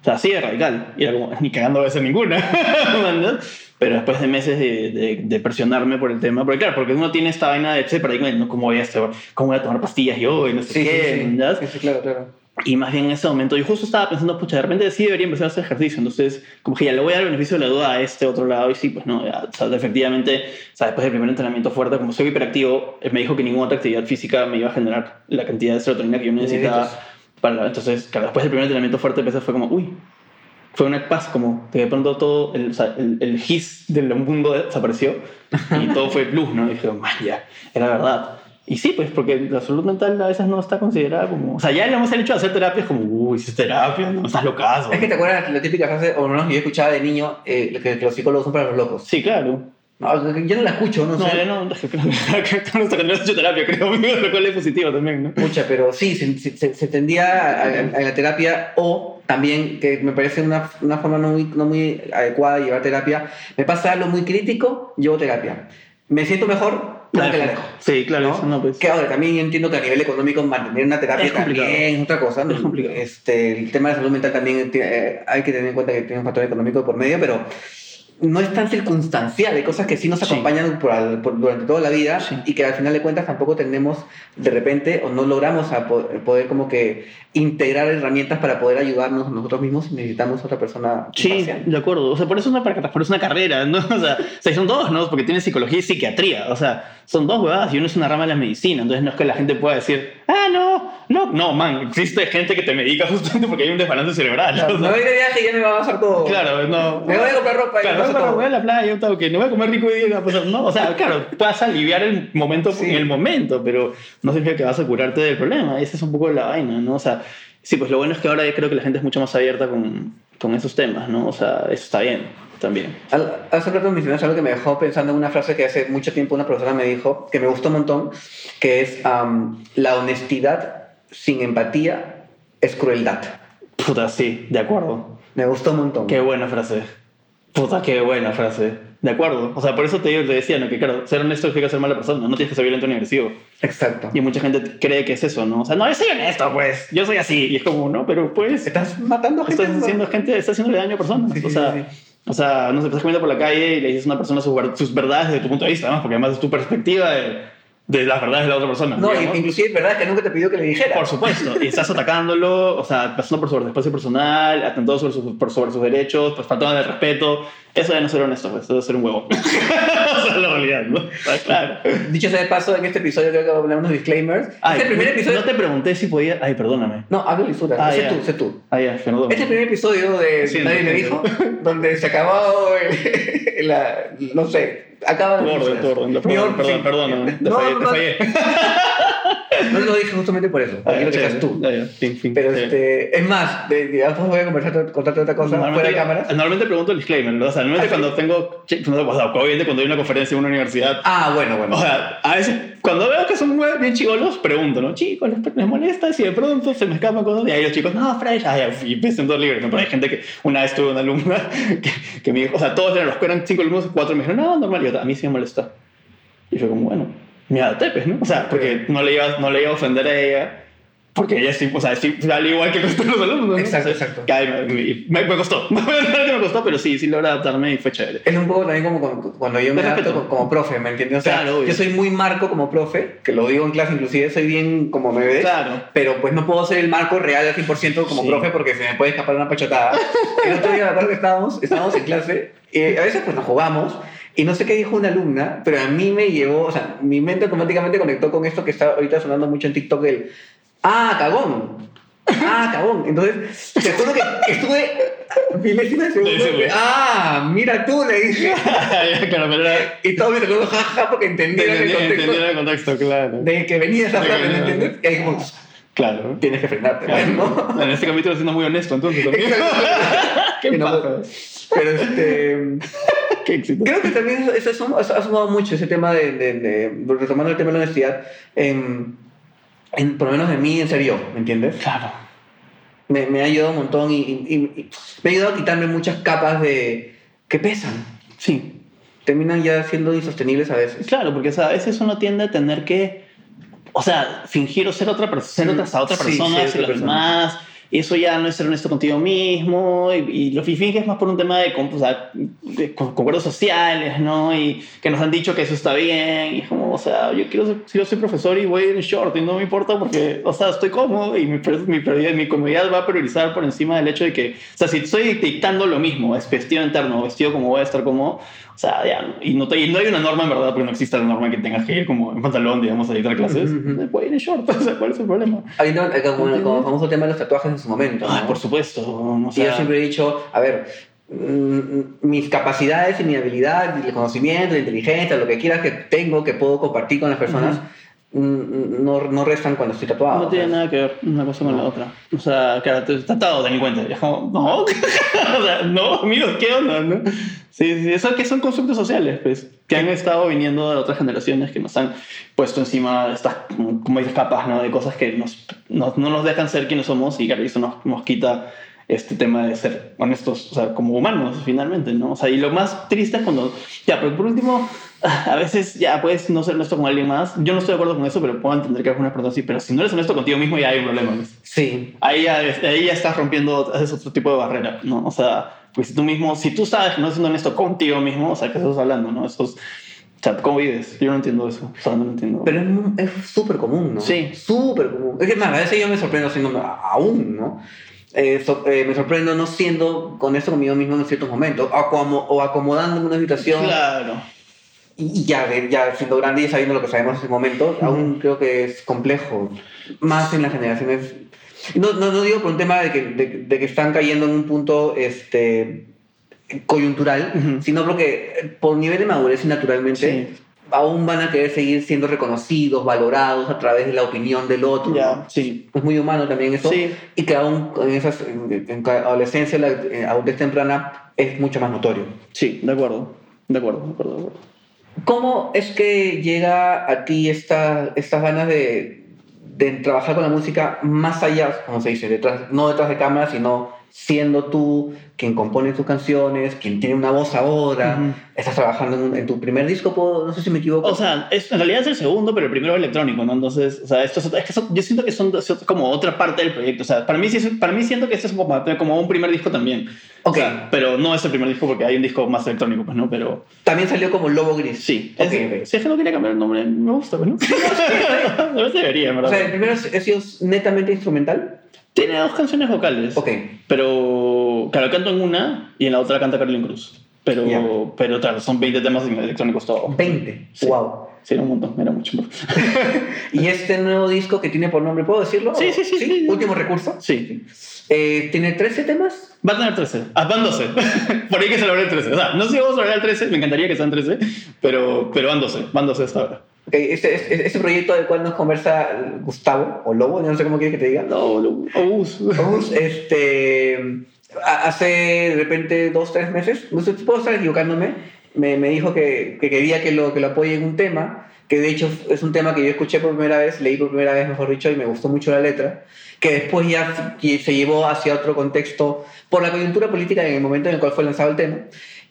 O sea, así de radical. Y era como, ni cagando a hacer ninguna. [laughs] Pero después de meses de, de, de presionarme por el tema, porque claro, porque uno tiene esta vaina de ese paradigma de, no, ¿cómo voy a, hacer, cómo voy a tomar pastillas yo? Y no sé Sí, qué, sí, sí. Sí, claro, claro. Y más bien en ese momento yo justo estaba pensando, pucha, de repente sí debería empezar a hacer ejercicio. Entonces, como que ya le voy a dar el beneficio de la duda a este otro lado. Y sí, pues no, ya, o sea, efectivamente, o sea, después del primer entrenamiento fuerte, como soy hiperactivo, él me dijo que ninguna otra actividad física me iba a generar la cantidad de serotonina que yo necesitaba. Para, entonces, claro, después del primer entrenamiento fuerte, empecé, fue como, uy, fue una paz, como que de pronto todo, el, o sea, el, el gis del mundo desapareció y todo fue luz, ¿no? Y dije, man, ya, era verdad. Y sí, pues porque la salud mental a veces no está considerada como... O sea, ya le hemos hecho de hacer terapias como, uy, si es terapia, no estás locazo. Es que te acuerdas la típica frase, o no, yo escuchaba de niño, eh, que, que los psicólogos son para los locos. Sí, claro. No, yo no la escucho, no, No, sé. no, no has hecho terapia, creo, lo cual es positivo también, ¿no? Mucha, pero sí, se, se, se tendía a, a- la terapia o también, que me parece una, una forma no muy, no muy adecuada de llevar terapia, me pasa algo muy crítico, llevo terapia. Me siento mejor, como que la dejo. Sí, claro, ¿no? eso no, pues. Que ahora también yo entiendo que a nivel económico mantener una terapia Es también es otra cosa. ¿no? Es complicado. Este, el tema de salud mental también eh, hay que tener en cuenta que tiene un factor económico por medio, pero no es tan circunstancial, hay cosas que sí nos Sí. acompañan por al- por- durante toda la vida Sí. y que al final de cuentas tampoco tenemos de repente o no logramos a poder como que integrar herramientas para poder ayudarnos nosotros mismos y necesitamos otra persona Sí, imparcial. de acuerdo. O sea, por eso es una, por eso es una carrera, ¿no? [laughs] O sea, o sea, son dos, ¿no? Porque tiene psicología y psiquiatría. O sea, son dos huevadas y uno es una rama de la medicina. Entonces no es que la gente pueda decir, ah, no, no, no, man, existe gente que te medica justamente porque hay un desbalance cerebral. Claro, o sea, me voy de viaje y ya me va a pasar todo. Claro, no. Me voy a comprar ropa y Claro, me voy a, voy a la playa, que no voy a comer rico día, va a pasar- no, o sea, [laughs] claro, puedes aliviar el momento Sí. en el momento, pero no significa que vas a curarte del problema, esa es un poco la vaina, ¿no? O sea, sí, pues lo bueno es que ahora yo creo que la gente es mucho más abierta con, con esos temas, ¿no? O sea, eso está bien también. Al- Hace rato mencionaste algo que me dejó pensando en una frase que hace mucho tiempo una profesora me dijo, que me gustó un montón, que es am, la honestidad sin empatía es crueldad. Puta, sí, de acuerdo. Me gustó un montón. Qué buena frase. Puta, qué buena frase. De acuerdo. O sea, por eso te, digo- te decía, ¿no? Que claro, ser honesto significa ser mala persona, no tienes que ser violento ni agresivo. Exacto. Y mucha gente cree que es eso, ¿no? O sea, no, yo soy honesto, pues. Yo soy así. Y es como, no, pero pues. Estás matando gente. Estás haciendo gente, estás haciéndole daño a personas. Sí, sí, o sea, sí, o sea, no sé, estás caminando por la calle y le dices a una persona sus, sus verdades desde tu punto de vista, además, porque además es tu perspectiva de, de las verdades de la otra persona. No, digamos. inclusive es verdad que nunca te pidió que le dijera. Por supuesto, y estás atacándolo, o sea, pasando por su espacio personal, atentando sobre, sus- por sobre sus derechos, pues faltando el respeto. Eso de no ser honesto, pues, eso de ser un huevo. [laughs] Esa es la realidad, ¿no? Claro. Dicho sea de paso, en este episodio creo que vamos a hablar unos disclaimers. Ay, este es el primer no- episodio. No te pregunté si podía. Ay, perdóname. No, habla lisura. Ah, sé tú, sé tú. Ah, ya, perdón. Este es el primer episodio de Sí, Nadie no, me dijo, donde se acabó el, [laughs] la, no sé, acaba Tu orden, tu orden. Perdón, perdón, sí. perdóname. Te fallé, [laughs] no, lo dije justamente por eso, porque tú. Ah, ya, fin, fin. Pero este, es más, de, de- después voy a conversar, contarte otra cosa fuera de cámaras. Normalmente pregunto el disclaimer, ¿no? O sea, normalmente Ah, cuando tengo. o sea, obviamente cuando hay una conferencia en una universidad. Ah, bueno, bueno. O sea, a veces cuando veo que son bien chigolos, pregunto, ¿no? Chicos, ¿les, les molesta si de pronto se me escapan cosas? Y ahí los chicos, no, fresh, y empiezan todos libres, ¿no? Pero hay gente que, una vez tuve una alumna [laughs] que, que me dijo, o sea, todos eran los que eran cinco alumnos, cuatro me dijeron, no, normal, y yo, a mí sí me molesta. Y yo como, bueno, me adapté, pues, ¿no? O sea, porque no le iba, no le iba a ofender a ella, porque ella sí, o sea, sí, al igual que el resto de los alumnos, ¿no? Exacto, Entonces, exacto. que, ay, me, me, [laughs] me costó, me costó, pero sí, sí logré adaptarme y fue chévere. Es un poco también como cuando- cuando yo me adapto como, como profe, ¿me entiendes? O sea, Claro, yo soy muy marco como profe, que lo digo en clase inclusive, soy bien como me ves. Claro. Pero pues no puedo ser el marco real al 100% como Sí. profe porque se me puede escapar una pachotada. El otro día acuerdo que estábamos, estábamos en clase y a veces pues nos jugamos y no sé qué dijo una alumna, pero a mí me llevó, o sea, mi mente automáticamente conectó con esto que está ahorita sonando mucho en TikTok del, ah, cagón. Ah, cagón. Entonces, te acuerdo que estuve milésima de segundo. Sí, sí, güey. ah, mira tú, le dije. [laughs] claro, pero era... Y todos mis alumnos, jaja, porque entendieron el contexto Entendieron el contexto, claro. de que venía esa frase, ¿me entiendes? Y ahí como, Claro. tienes que frenarte, Claro. ¿no? En este capítulo siendo muy honesto, entonces [laughs] [laughs] Qué no- paja. Pero este... [laughs] Qué éxito. Creo que también eso, eso ha sumado mucho ese tema de, de, de- retomando el tema de la honestidad, en, en- por lo menos de mí en serio, ¿me entiendes? Claro. Me, me ha ayudado un montón y, y- y me ha ayudado a quitarme muchas capas de que pesan. Sí. Terminan ya siendo insostenibles a veces. Claro, porque o sea, a veces uno tiende a tener que, o sea, fingir o ser otra persona, ser otra, hasta otra Sí, persona ser otra los persona. demás. Eso ya no es ser honesto contigo mismo. Y, y lo que finges más por un tema de, o sea, de con- concuerdos sociales, ¿no? Y que nos han dicho que eso está bien. Y es como, o sea, yo quiero ser, yo soy profesor y voy en short y no me importa porque, o sea, estoy cómodo y mi, mi, mi comodidad va a priorizar por encima del hecho de que, o sea, si estoy dictando lo mismo, es vestido interno, vestido como voy a estar como, o sea, ya, y no, y no hay una norma en verdad, porque no existe la norma que tengas que ir como en pantalón, digamos, a dictar clases. Ujú, ujú. Voy a ir en short, [laughs] o sea, ¿cuál es el problema? Hay un como, como famoso tema de los tatuajes en su momento. Ah, ¿no? por supuesto. O Y sea, yo siempre he dicho, a ver, mm, mis capacidades y mi habilidad, y el conocimiento, la inteligencia, lo que quieras que tengo, que puedo compartir con las personas, mm, no, no restan cuando estoy tatuado. No tiene ¿sabes? nada que ver una cosa con la otra. O sea, claro, te en cuenta. Y es como, no, [laughs] o sea, no, amigos, ¿qué onda? No? Sí, sí, eso que son constructos sociales, pues, que han estado viniendo de otras generaciones que nos han puesto encima estas, como como dices, capas, ¿no? De cosas que nos, nos- no nos dejan ser quienes somos y claro, eso nos, nos quita este tema de ser honestos, o sea, como humanos, finalmente, ¿no? O sea, y lo más triste es cuando, ya, pero por último, [laughs] a veces ya puedes no ser honesto con alguien más. Yo no estoy de acuerdo con eso, pero puedo entender que algunas personas sí, pero si no eres honesto contigo mismo ya hay un problema. ¿ves? Sí, Ahí ya, ahí ya estás rompiendo, haces otro tipo de barrera, ¿no? O sea, pues si tú mismo, si tú sabes que no siendo honesto contigo mismo, o sea, ¿qué estás hablando, no? Eso es, o sea, ¿cómo vives? Yo no entiendo eso, o sea, no lo entiendo. pero es súper común, ¿no? Sí. Súper común. Es que más, a veces yo me sorprendo siendo aún, ¿no? Eh, so- eh, me sorprendo no siendo con eso conmigo mismo en ciertos momentos, o, como, o acomodándome una situación. Claro. Y y ya, ya siendo grande y sabiendo lo que sabemos en ese momento, aún creo que es complejo. Más en las generaciones. No, no, no digo por un tema de que, de, de que están cayendo en un punto este, coyuntural, Ujú. sino porque eh, por nivel de madurez y naturalmente Sí. Aún van a querer seguir siendo reconocidos, valorados a través de la opinión del otro. Ya, ¿no? sí. Es muy humano también eso. Sí. Y que aún en esas en, en adolescencia, la en adultez temprana, es mucho más notorio. Sí, de acuerdo. De acuerdo, de acuerdo, de acuerdo. ¿Cómo es que llega a ti esta, estas ganas de, de trabajar con la música más allá, como se dice, detrás, no detrás de cámara, sino siendo tú quien compone tus canciones, quien tiene una voz ahora, Ujú. estás trabajando en, un- en tu primer disco, puedo- no sé si me equivoco. O sea, es, en realidad es el segundo, pero el primero es electrónico, ¿no? Entonces, o sea, esto es, es que son- yo siento que son, como otra parte del proyecto. O sea, para mí, para mí siento que este es como, como un primer disco también. Ok. pero no es el primer disco porque hay un disco más electrónico, pues, ¿no? Pero... También salió como Lobo Gris. Sí. Si es que no quería cambiar el nombre, me gusta, pues, ¿no? no [laughs] debería, ¿verdad? O sea, el primero ha sido netamente instrumental. Tiene dos canciones vocales. Ok. Pero, claro, canto en una y en la otra canta Carolyn Cruz. Pero, pero claro, son 20 temas electrónicos todos. 20. Wow. Sí, era un montón, era mucho. [laughs] ¿Y este nuevo disco que tiene por nombre, puedo decirlo? Sí, sí, sí. Último recurso. Sí. Eh, ¿Tiene 13 temas? Va a tener 13. Ah, van 12. [laughs] por ahí que se el 13. O sea, no sé si vamos a lograr el 13, me encantaría que sean 13, pero, pero van 12. Van 12 hasta ahora. Okay, este, este, este, proyecto del cual nos conversa Gustavo, o Lobo, no sé cómo quieres que te diga. No, o Obus. Obus, este hace de repente dos, tres meses, no sé, puedo estar equivocándome, me, me dijo que, que, quería que lo, que lo apoye en un tema, que de hecho es un tema que yo escuché por primera vez, leí por primera vez, mejor dicho, y me gustó mucho la letra, que después ya se llevó hacia otro contexto por la coyuntura política en el momento en el cual fue lanzado el tema.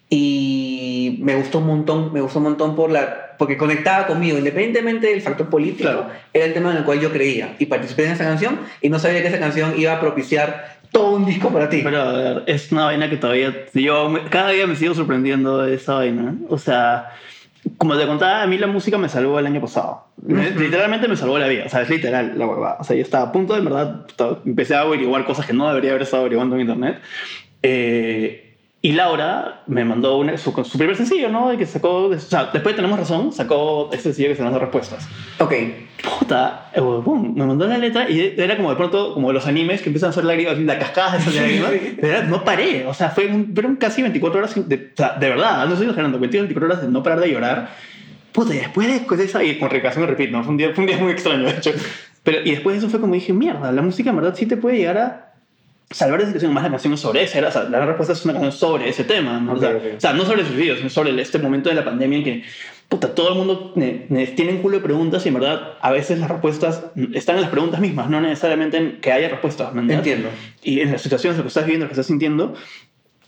Y me gustó un montón, me gustó un montón por la, porque conectaba conmigo, independientemente del factor político, era el tema en el cual yo creía. Y participé en esa canción y no sabía que esa canción iba a propiciar todo un disco para ti. Pero a ver, es una vaina que todavía. Yo cada día me sigo sorprendiendo de esa vaina. O sea, como te contaba, a mí la música me salvó el año pasado. Literalmente me salvó la vida. O sea, es literal, la verdad. O sea, yo estaba a punto, de verdad, empecé a averiguar cosas que no debería haber estado averiguando en internet. Eh, y Laura me mandó una, su, su, primer sencillo, ¿no? De que sacó, o sea, después tenemos razón, sacó este sencillo que se llama Respuestas. Ok. Puta, eh, me mandó la letra y era como de pronto, como los animes que empiezan a hacer lágrimas, la cascada de esas lágrimas. Pero no paré, o sea, fue un, fueron casi 24 horas, de, o sea, de verdad, no estoy exagerando, 24 horas de no parar de llorar. Puta, y después de esa, y con recreación me repito, ¿no? Fue un, día, fue un día muy extraño, de hecho. Pero, y después de eso fue como dije, mierda, la música en verdad sí te puede llegar a salvar esa situación, más la canción sobre o sea, la respuesta es una canción sobre ese tema, ¿no? o, sea, no sobre el suicidio, sino sobre este momento de la pandemia en que puta, todo el mundo tiene un culo de preguntas y en verdad a veces las respuestas están en las preguntas mismas, no necesariamente en que haya respuestas. ¿me Entiendo. Y en las situaciones, lo que estás viviendo, lo que estás sintiendo,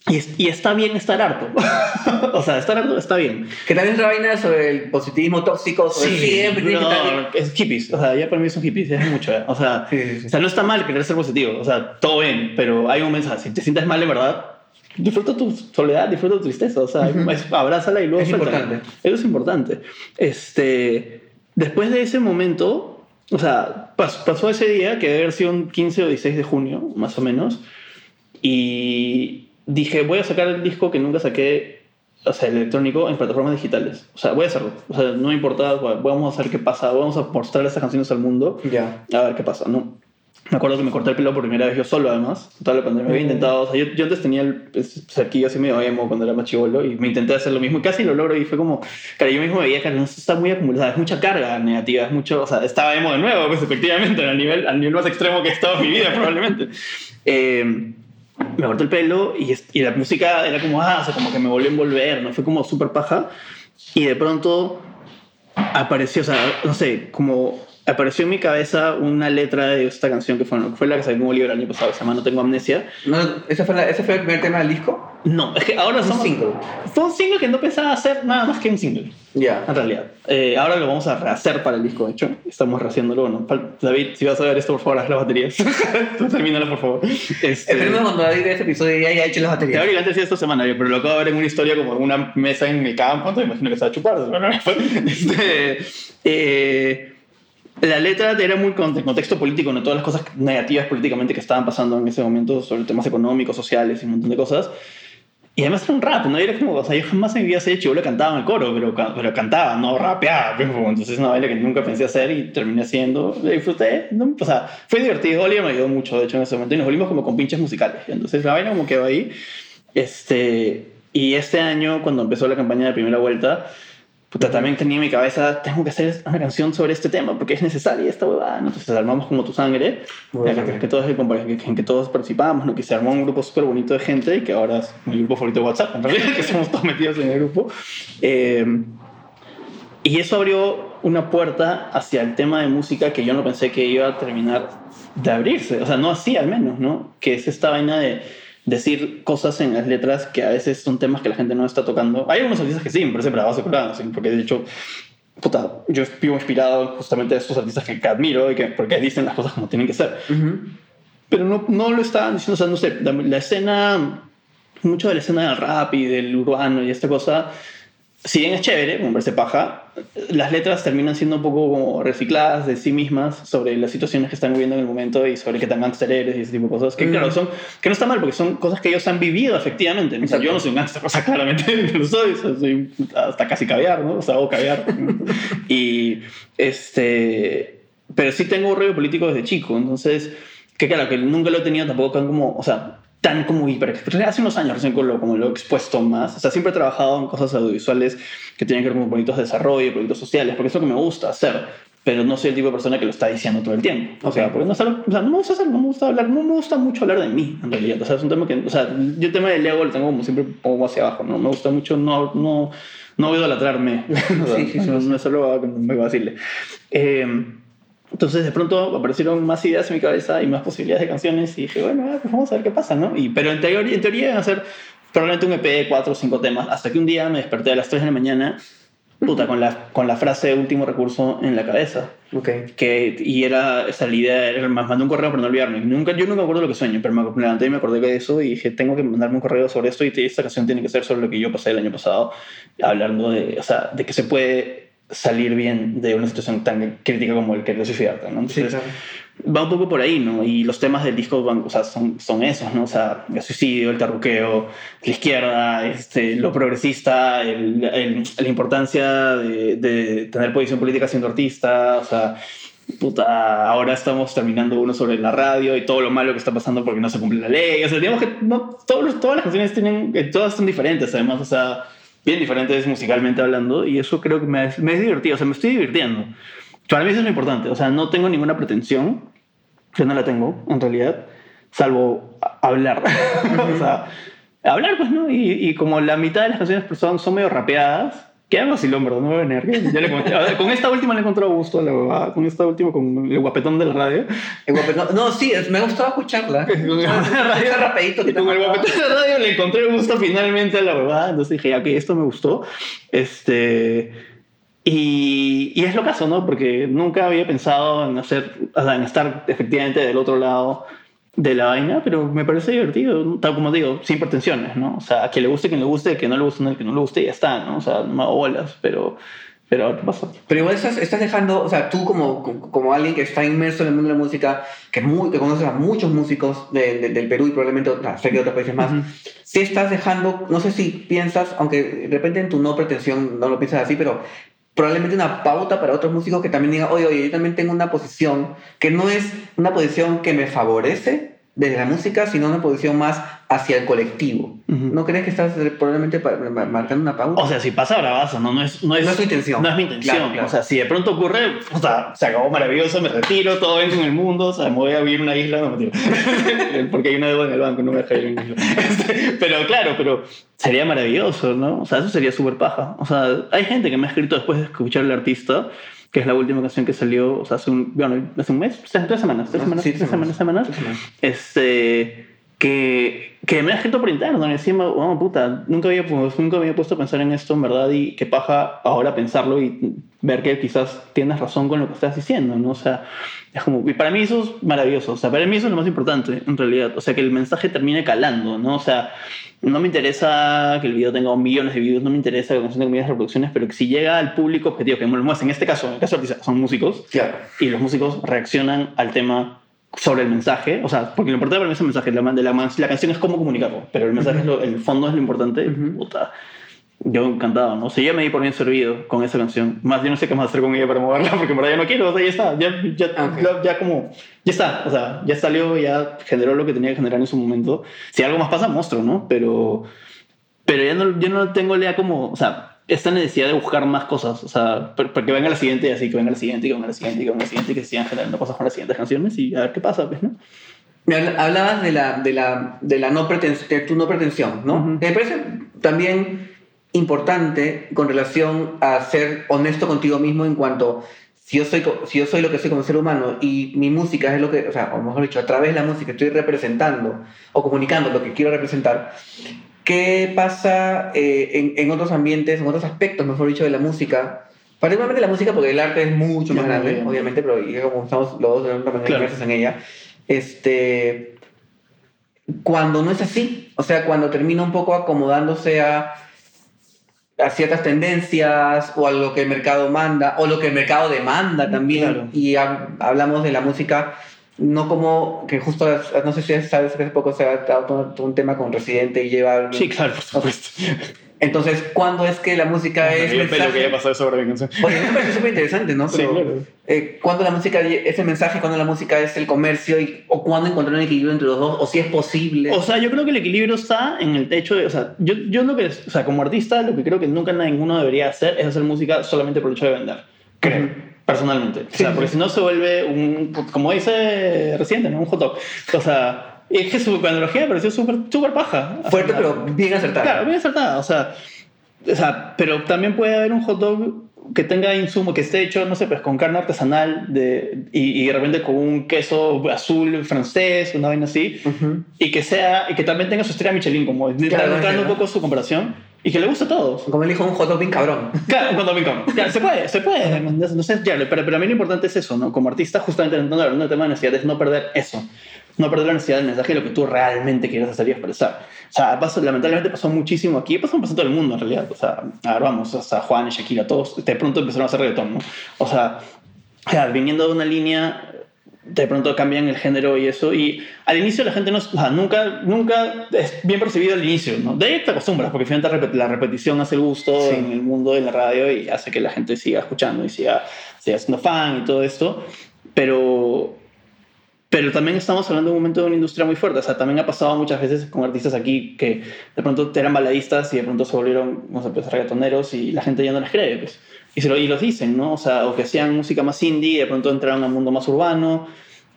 y, y, está bien estar harto. [laughs] o sea, estar harto está bien. Que también es la vaina sobre el positivismo tóxico, sobre sí, siempre no, es hippies. O sea, ya para mí son hippies, es mucho. ¿eh? O, sea, o sea, no está mal querer ser positivo. O sea, todo bien, pero hay un mensaje. Si te sientes mal, de verdad, disfruta tu soledad, disfruta tu tristeza. O sea, abrázala y luego Es importante. Eso es importante. Este, después de ese momento, o sea, pasó ese día, que debe haber sido un 15 o 16 de junio, más o menos. Y dije, voy a sacar el disco que nunca saqué, o sea, el electrónico, en plataformas digitales. O sea, voy a hacerlo. O sea, no me importa, vamos a hacer qué pasa, vamos a mostrar estas canciones al mundo. Ya. A ver qué pasa, ¿no? Me acuerdo que me corté el pelo por primera vez yo solo, además. Toda la pandemia. Me había intentado, o sea, yo, yo antes tenía el cerquillo así medio emo cuando era más chivolo y me intenté hacer lo mismo y casi lo logro y fue como, cara, yo mismo veía que no está muy acumulada, es mucha carga negativa, es mucho, o sea, estaba emo de nuevo, pues efectivamente, al nivel, al nivel más extremo que he estado en mi vida, [laughs] probablemente. Eh, me corté el pelo y, la música era como, ah, o como que me volvió a envolver, ¿no? Fue como súper paja. Y de pronto apareció, o sea, no sé, como apareció en mi cabeza una letra de esta canción que fue, fue la que salió en un libro el año pasado, se llama No Tengo Amnesia. No, ¿ese, fue ¿Ese fue el primer tema del disco? No, es que ahora es un single. Fue un single que no pensaba hacer nada más que un single. Ya. En realidad. Eh, ahora lo vamos a rehacer para el disco, de hecho. Estamos rehaciéndolo. David, si vas a ver esto, por favor, haz las baterías. [laughs] Termínalo, por favor. Este... Cuando David vea este episodio ya haya hecho las baterías. Teóricamente sí esta semana, pero lo acabo de ver en una historia como una mesa en mi campo, entonces imagino que se va a chupar. [laughs] este, eh, la letra era muy con contexto político, ¿no? todas las cosas negativas políticamente que estaban pasando en ese momento sobre temas económicos, sociales y un montón de cosas. Y además era un rap, ¿no? Era como, o sea, yo jamás en mi vida se hecho, le cantaba en el coro, pero, pero cantaba, no rapeaba. Entonces es una baila que nunca pensé hacer y terminé haciendo. Le disfruté, ¿no? O sea, fue divertido. Oliver me ayudó mucho, de hecho, en ese momento. Y nos volvimos como con pinches musicales. Entonces la vaina como quedó ahí. Este, y este año, cuando empezó la campaña de primera vuelta, puta, también tenía en mi cabeza, tengo que hacer una canción sobre este tema porque es necesaria esta huevada. Entonces armamos como tu sangre, en que, todos, en que todos participábamos, ¿no? que se armó un grupo súper bonito de gente y que ahora es mi grupo favorito de WhatsApp, en realidad, [laughs] que somos todos metidos en el grupo. Eh, y eso abrió una puerta hacia el tema de música que yo no pensé que iba a terminar de abrirse, o sea, no así al menos, ¿no? Que es esta vaina de decir cosas en las letras que a veces son temas que la gente no está tocando. Hay algunos artistas que sí, me parece bravazo, ¿sí? porque de hecho, puta, yo vivo inspirado justamente de estos artistas que, admiro y que porque dicen las cosas como tienen que ser. Pero no, no lo estaban diciendo, o sea, no sé, la, escena mucho de la escena del rap y del urbano y esta cosa, si bien es chévere, parece paja, las letras terminan siendo un poco como recicladas de sí mismas sobre las situaciones que están viviendo en el momento y sobre qué tan gangster eres y ese tipo de cosas. Que, claro, son, que no está mal porque son cosas que ellos han vivido efectivamente. O sea, yo no soy un gangster, o sea, claramente [laughs] no soy, soy hasta casi caviar, ¿no? O sea, hago caviar. y este. Pero sí tengo un rollo político desde chico, entonces. Que claro, que nunca lo he tenido tampoco como. O sea, tan como hiper... Hace unos años recién como lo, como lo he expuesto más. O sea, siempre he trabajado en cosas audiovisuales que tienen que ver con proyectos de desarrollo, proyectos sociales, porque es lo que me gusta hacer. Pero no soy el tipo de persona que lo está diciendo todo el tiempo. O sea, porque no, o sea, no me gusta hacer, no me gusta hablar, no me gusta mucho hablar de mí, en realidad. O sea, es un tema que, o sea, yo el tema del ego lo tengo como siempre pongo hacia abajo, ¿no? Me gusta mucho no, no, no voy a idolatrarme. [laughs] sí, sí, no, no es solo que me va a decirle. Eh, entonces de pronto aparecieron más ideas en mi cabeza y más posibilidades de canciones y dije, bueno, ah, pues vamos a ver qué pasa, ¿no? Y, pero en teoría, en teoría iban a ser probablemente un EP de cuatro o cinco temas, hasta que un día me desperté a las 3 de la mañana, puta, con la, con la frase último recurso en la cabeza. Ok. Que, y era, esa la idea, era, me mandé un correo para no olvidarme. Nunca, yo nunca me acuerdo lo que sueño, pero me levanté y me acordé de eso y dije, tengo que mandarme un correo sobre esto y esta canción tiene que ser sobre lo que yo pasé el año pasado, hablando de, o sea, de que se puede salir bien de una situación tan crítica como el que de suicidarte, ¿no? Entonces, Sí, claro. va un poco por ahí, ¿no? Y los temas del disco van, o sea, son, son esos, ¿no? O sea, el suicidio, el tarruqueo, la izquierda, este, lo progresista, el, el- la importancia de, de tener posición política siendo artista, o sea, puta, ahora estamos terminando uno sobre la radio y todo lo malo que está pasando porque no se cumple la ley, o sea, digamos que no, todos todas las canciones tienen, eh, todas son diferentes, además, o sea, bien diferentes musicalmente hablando, y eso creo que me, me es divertido, o sea, me estoy divirtiendo. Para mí eso es lo importante, o sea, no tengo ninguna pretensión, yo no la tengo, en realidad, salvo hablar. [laughs] o sea, hablar, pues, ¿no? Y, y como la mitad de las canciones pues, son, son medio rapeadas, quedan vacilón, ¿verdad? No voy a venir. [laughs] ya le comenté. Con esta última le he encontrado gusto a la huevada, con esta última, con el guapetón de la radio. El guapetón- No, sí, me ha gustado escucharla. [laughs] Con el guapetón de la radio le encontré gusto finalmente a la huevada, entonces dije, ok, esto me gustó. Este... Y, y es lo caso, ¿no? Porque nunca había pensado en hacer, o sea, en estar efectivamente del otro lado de la vaina, pero me parece divertido, tal como digo, sin pretensiones, ¿no? O sea, a que le guste, quien le guste, que no le guste, que no le guste, ya está, ¿no? O sea, no hago bolas, pero, pero ¿qué pasa? Pero igual estás, estás dejando, o sea, tú como, como, alguien que está inmerso en el mundo de la música, que, muy, que conoces a muchos músicos de- de- del Perú y probablemente sé que de otros países más, Ujú. sí estás dejando, no sé si piensas, aunque de repente en tu no pretensión no lo piensas así, pero probablemente una pauta para otros músicos que también digan, oye, oye, yo también tengo una posición que no es una posición que me favorece desde la música, sino una posición más hacia el colectivo. Ujú. ¿No crees que estás probablemente marcando una pauta? O sea, si pasa, bravazo, ¿no? No es, no es, No es tu intención. No es mi intención. Claro, claro. O sea, si de pronto ocurre, o sea, se acabó maravilloso, me retiro, todo bien con el mundo, o sea, me voy a vivir en una isla, no mentira. [laughs] Porque hay una deuda en el banco, no me deja ir en una isla. [laughs] Este, pero claro, pero sería maravilloso, ¿no? O sea, eso sería súper paja. O sea, hay gente que me ha escrito después de escuchar al artista, que es la última canción que salió, o sea, hace un, bueno, hace un mes, tres, tres semanas, tres semanas, sí, tres semanas, semanas. semanas, este, que, que me ha escrito por interno encima, oh, puta, nunca había, pues, nunca había puesto a pensar en esto en verdad y qué paja ahora pensarlo y ver que quizás tienes razón con lo que estás diciendo, ¿no? O sea, es como, y para mí eso es maravilloso, o sea, para mí eso es lo más importante en realidad, o sea, que el mensaje termine calando, ¿no? O sea, no me interesa que el video tenga millones de views, no me interesa que la canción tenga millones de reproducciones, pero que si llega al público objetivo, que en este caso, en el caso de son músicos, Claro. y los músicos reaccionan al tema sobre el mensaje, o sea, porque lo importante para mí es el mensaje, la, de la, la canción es cómo comunicarlo, pero el mensaje es lo, el fondo es lo importante, Ujú. puta, yo encantado, ¿no? O sea, ya me di por bien servido con esa canción, más yo no sé qué más hacer con ella para moverla, [laughs] porque en verdad ya no quiero, o sea, ya está, ya, ya, Ok. ya, ya como, ya está, o sea, ya salió, ya generó lo que tenía que generar en su momento, si algo más pasa, monstruo, ¿no? Pero, pero ya no, yo no tengo ya como, o sea, esta necesidad de buscar más cosas, o sea, para que venga la siguiente y así, que venga la siguiente, que venga la siguiente, que venga la siguiente, y que sigan generando cosas con las siguientes canciones y a ver qué pasa, pues, ¿no? Hablabas de la, de la, de la no pretensión, de tu no pretensión, ¿no? Ujú. Me parece también importante con relación a ser honesto contigo mismo en cuanto si yo soy, si yo soy lo que soy como ser humano y mi música es lo que, o sea, o mejor dicho, a través de la música estoy representando o comunicando lo que quiero representar, ¿qué pasa eh, en, en otros ambientes, en otros aspectos, mejor dicho, de la música? Particularmente la música, porque el arte es mucho más grande, obviamente. obviamente, pero como estamos los dos de alguna manera Claro. en ella, este, cuando no es así. O sea, cuando termina un poco acomodándose a, a ciertas tendencias o a lo que el mercado manda o lo que el mercado demanda también. Claro. Y ha- hablamos de la música no como que justo, no sé si sabes que hace poco se ha dado un tema con Residente y lleva... Sí, claro, por supuesto. Entonces, ¿cuándo es que la música es Yo pelo que mensaje? haya pasado sobre mi canción. Oye, me parece súper interesante, ¿no? Sí, Pero, claro. eh, ¿Cuándo la música es el mensaje, cuándo la música es el comercio? Y, ¿O cuándo encontrar un equilibrio entre los dos? ¿O si es posible? O sea, yo creo que el equilibrio está en el techo de, o sea, yo, yo lo que, o sea, como artista, lo que creo que nunca ninguno debería hacer es hacer música solamente por el hecho de vender. Creo, Personalmente. O sea, Sí. porque si no se vuelve un, como dice reciente, ¿no? Un hot dog. O sea, es que su analogía me pareció súper súper paja. Fuerte, pero bien acertada. Claro, bien acertada. O sea, o sea, pero también puede haber un hot dog que tenga insumo, que esté hecho, no sé, pues con carne artesanal de, y, y de repente con un queso azul francés, una vaina así, Ujú. y que sea y que también tenga su estrella Michelin, como Claro, entrando un ¿no? poco su comparación, y que le guste a todos. Como él dijo, un hot dog bien cabrón. Claro, cuando me como. Claro, se puede, se puede. Entonces, ya, pero, pero a mí lo importante es eso, ¿no? Como artista, justamente hablando del tema de necesidad, es no perder eso. No perder la necesidad del mensaje de lo que tú realmente quieres hacer y expresar. O sea, pasó- lamentablemente pasó muchísimo aquí, pasó, pasó en todo el mundo en realidad. O sea, a ver, vamos, hasta Juan y Shakira, todos de pronto empezaron a hacer reggaetón, ¿no? O sea, viniendo de una línea, de pronto cambian el género y eso. Y al inicio la gente no, o sea, nunca, nunca es bien percibido al inicio, ¿no? De ahí te acostumbras, porque finalmente la repetición hace el gusto Sí. en el mundo de la radio y hace que la gente siga escuchando y siga, siga siendo fan y todo esto. Pero, pero también estamos hablando de un momento de una industria muy fuerte. O sea, también ha pasado muchas veces con artistas aquí que de pronto eran baladistas y de pronto se volvieron, no sé, pues, reggaetoneros y la gente ya no les cree, pues. Y, se lo, y los dicen, ¿no? O sea, o que hacían música más indie y de pronto entraron al mundo más urbano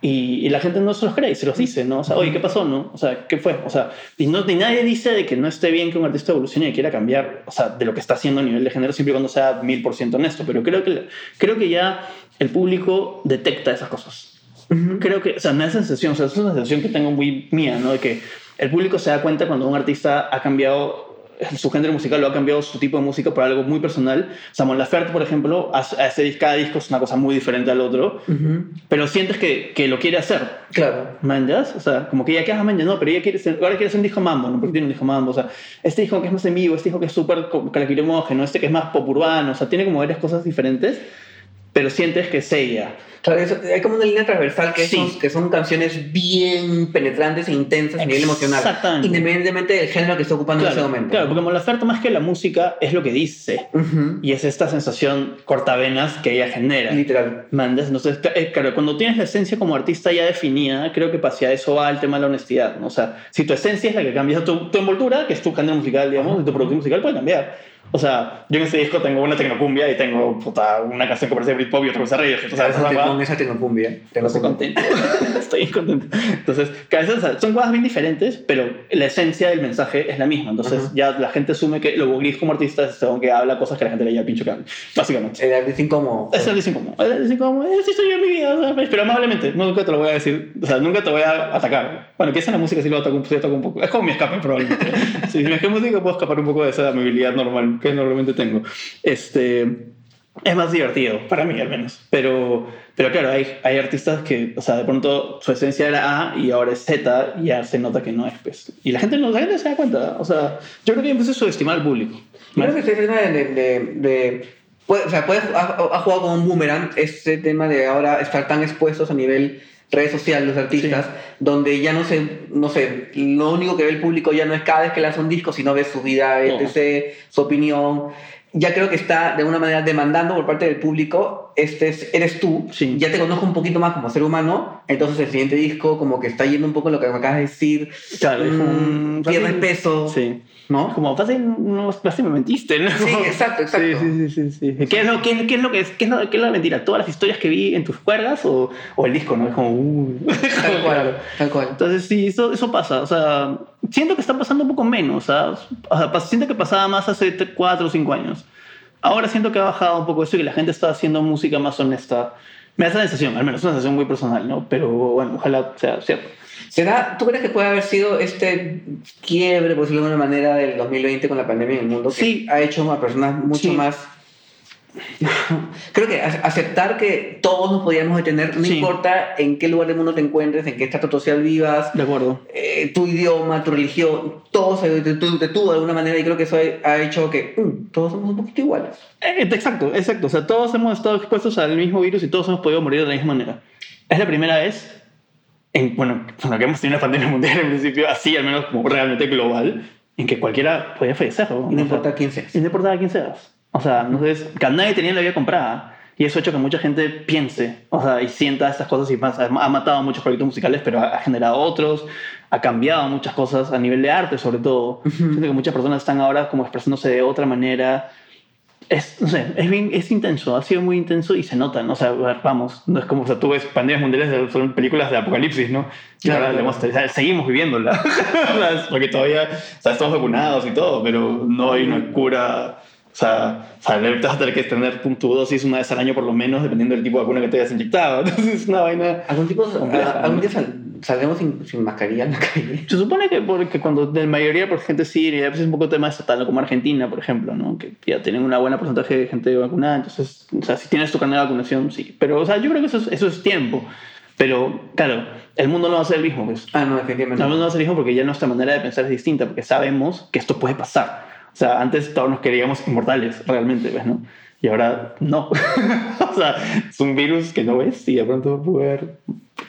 y, y la gente no se los cree y se los dice, ¿no? O sea, oye, ¿qué pasó, no? O sea, ¿qué fue? O sea, y, no, y nadie dice de que no esté bien que un artista evolucione y quiera cambiar, o sea, de lo que está haciendo a nivel de género, siempre y cuando sea mil por ciento honesto. Pero creo que, creo que ya el público detecta esas cosas creo que, o sea, me da sensación, o sea, es una sensación que tengo muy mía, ¿no? De que el público se da cuenta cuando un artista ha cambiado su género musical o ha cambiado su tipo de música por algo muy personal. Mon Laferte, por ejemplo, hace, cada disco es una cosa muy diferente al otro, pero sientes que, que lo quiere hacer. Claro. ¿Me entiendes? O sea, como que ya queda man, no, pero ella quiere ser, ahora quiere hacer un disco mambo, ¿no? Porque tiene un disco mambo, o sea, este disco que es más en vivo, este disco que es súper calaquiromógeno, este que es más pop urbano, o sea, tiene como varias cosas diferentes, pero sientes que es ella. Claro, eso- hay como una línea transversal que, Sí. son, que son canciones bien penetrantes e intensas a nivel emocional. Exactamente. Independientemente del género que esté ocupando en ese Claro, momento. claro, porque Mon Laferte más que la música es lo que dice, Ujú. y es esta sensación cortavenas que ella genera. Literal. ¿Mandas? Entonces, eh, claro, cuando tienes la esencia como artista ya definida, creo que hacia eso va el tema de la honestidad. ¿no? O sea, si tu esencia es la que cambia tu, tu envoltura, que es tu género musical, digamos, y tu producto musical puede cambiar. O sea, yo en ese disco tengo una tecnocumbia y tengo puta, una canción que parece Britpop y otra que parece Radiohead. O sea, Esa esa te- guada- con esa tecnocumbia. Tengo Estoy contento. [laughs] Estoy contento. Entonces, que a veces, o sea, son cosas bien diferentes, pero la esencia del mensaje es la misma. Entonces, Ujú. ya la gente asume que lo Gris como artista es este que habla cosas que la gente le lleva al pincho que habla, básicamente. El artista incómodo. Eso es incómodo. Es incómodo. Así soy yo en mi vida, sea, pues, pero amablemente. Nunca te lo voy a decir. O sea, nunca te voy a atacar. Bueno, que esa en la música sí lo ataco, un- sí ataco un poco. Es como mi escape, probablemente. [laughs] si me escape música, puedo escapar un poco de esa amabilidad normal que normalmente tengo. Este. Es más divertido, para mí al menos. Pero, pero claro, hay, hay artistas que, o sea, de pronto su esencia era A y ahora es Z y ya se nota que no es, pues. Y la gente no la gente se da cuenta. O sea, yo creo que empieza a subestimar al público. Yo creo que este tema de... de, de- de- puede- o sea, puede, ha jugado como un boomerang este tema de ahora estar tan expuestos a nivel redes sociales los artistas, donde ya no sé, no sé, lo único que ve el público ya no es cada vez que lanza un disco, sino ve su vida, etc., su opinión. Ya creo que está de alguna manera demandando por parte del público, este es- eres tú, Sí. ya te conozco un poquito más como ser humano, entonces el siguiente disco como que está yendo un poco en lo que me acabas de decir, Claro, es mm, un- pierdes peso, Sí. ¿no? Como fácil, no, fácil me mentiste, ¿no? Sí, exacto, exacto. Sí, sí, sí, sí. ¿Qué es lo, qué, qué es lo que es, qué es, lo, qué es la mentira? ¿Todas las historias que vi en tus cuerdas o, o el disco, no? Es como, uh. Tal [laughs] cual, tal cual. Entonces, sí, eso, eso pasa. O sea, siento que está pasando un poco menos. O sea, o sea, siento que pasaba más hace 4 o 5 años. Ahora siento que ha bajado un poco eso y que la gente está haciendo música más honesta. Me da esa sensación, al menos, es una sensación muy personal, ¿no? Pero bueno, ojalá sea cierto. ¿Será, ¿Tú crees que puede haber sido este quiebre, por decirlo de alguna manera, del 2020 con la pandemia en el mundo? que Sí. ha hecho a personas mucho Sí. más [laughs] Creo que aceptar que todos nos podíamos detener, no Sí. importa en qué lugar del mundo te encuentres, en qué estrato social vivas, De acuerdo. eh, tu idioma, tu religión, todo se detuvo, de alguna manera y creo que eso ha, hecho que mm, todos somos un poquito iguales. Eh, Exacto, exacto. O sea, todos hemos estado expuestos al mismo virus y todos hemos podido morir de la misma manera. Es la primera vez, en, bueno, que hemos tenido una pandemia mundial en principio, así al menos como realmente global, en que cualquiera podía fallecer. ¿no? Y no O sea, importa quién seas. Y no importaba quién seas. O sea, entonces, que nadie tenía la vida comprada. Y eso ha hecho que mucha gente piense, o sea, y sienta estas cosas y más. Ha matado muchos proyectos musicales, pero ha, generado otros, ha cambiado muchas cosas a nivel de arte, sobre todo. Siento que muchas personas están ahora como expresándose de otra manera. Es, no sé, es, bien, es intenso, ha sido muy intenso y se notan. O sea, vamos, no es como, o sea, tú ves pandemias mundiales, son películas de apocalipsis, ¿no? Y Claro, ahora claro. hemos- seguimos viviéndola. [laughs] Porque todavía, o sea, estamos vacunados y todo, pero no hay una cura. O sea, o sea, le- te vas a tener que tener tu dosis una vez al año por lo menos, dependiendo del tipo de vacuna que te hayas inyectado. [laughs] Entonces es una vaina... ¿Algún, tipo, Compleja, a- algún ¿no? día sal- saldremos sin, sin mascarilla en la calle? Se supone que porque cuando la mayoría por gente sí, y a veces es un poco tema estatal, como Argentina, por ejemplo, ¿no? que ya tienen una buena porcentaje de gente vacunada, entonces, o sea, si tienes tu carnet de vacunación, sí. Pero, o sea, yo creo que eso es, eso es tiempo. Pero, claro, el mundo no va a ser el mismo, pues. Ah, no, definitivamente. El mundo no va a ser el mismo porque ya nuestra manera de pensar es distinta, porque sabemos que esto puede pasar. O sea, antes todos nos queríamos inmortales, realmente, ¿ves, no? Y ahora no. [laughs] o sea, es un virus que no ves y de pronto va a poder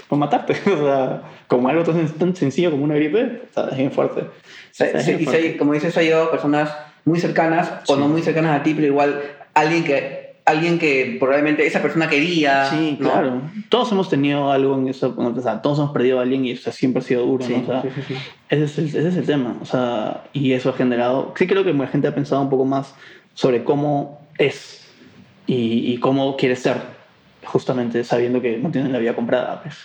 matarte. [laughs] o sea, como algo tan, tan sencillo como una gripe, o sea, es bien fuerte. Se- Es se- bien y fuerte. se- como dices, llegado a personas muy cercanas o Sí. no muy cercanas a ti, pero igual alguien que, alguien que probablemente esa persona quería. Sí, ¿no? claro. Todos hemos tenido algo en eso, o sea, todos hemos perdido a alguien y o sea, siempre ha sido duro, Sí, ¿no? O sea, sí, sí. Ese es, el, ese es el tema. O sea, y eso ha generado. Sí, creo que la gente ha pensado un poco más sobre cómo es y, y cómo quiere ser, justamente sabiendo que no tienen la vida comprada. Pues.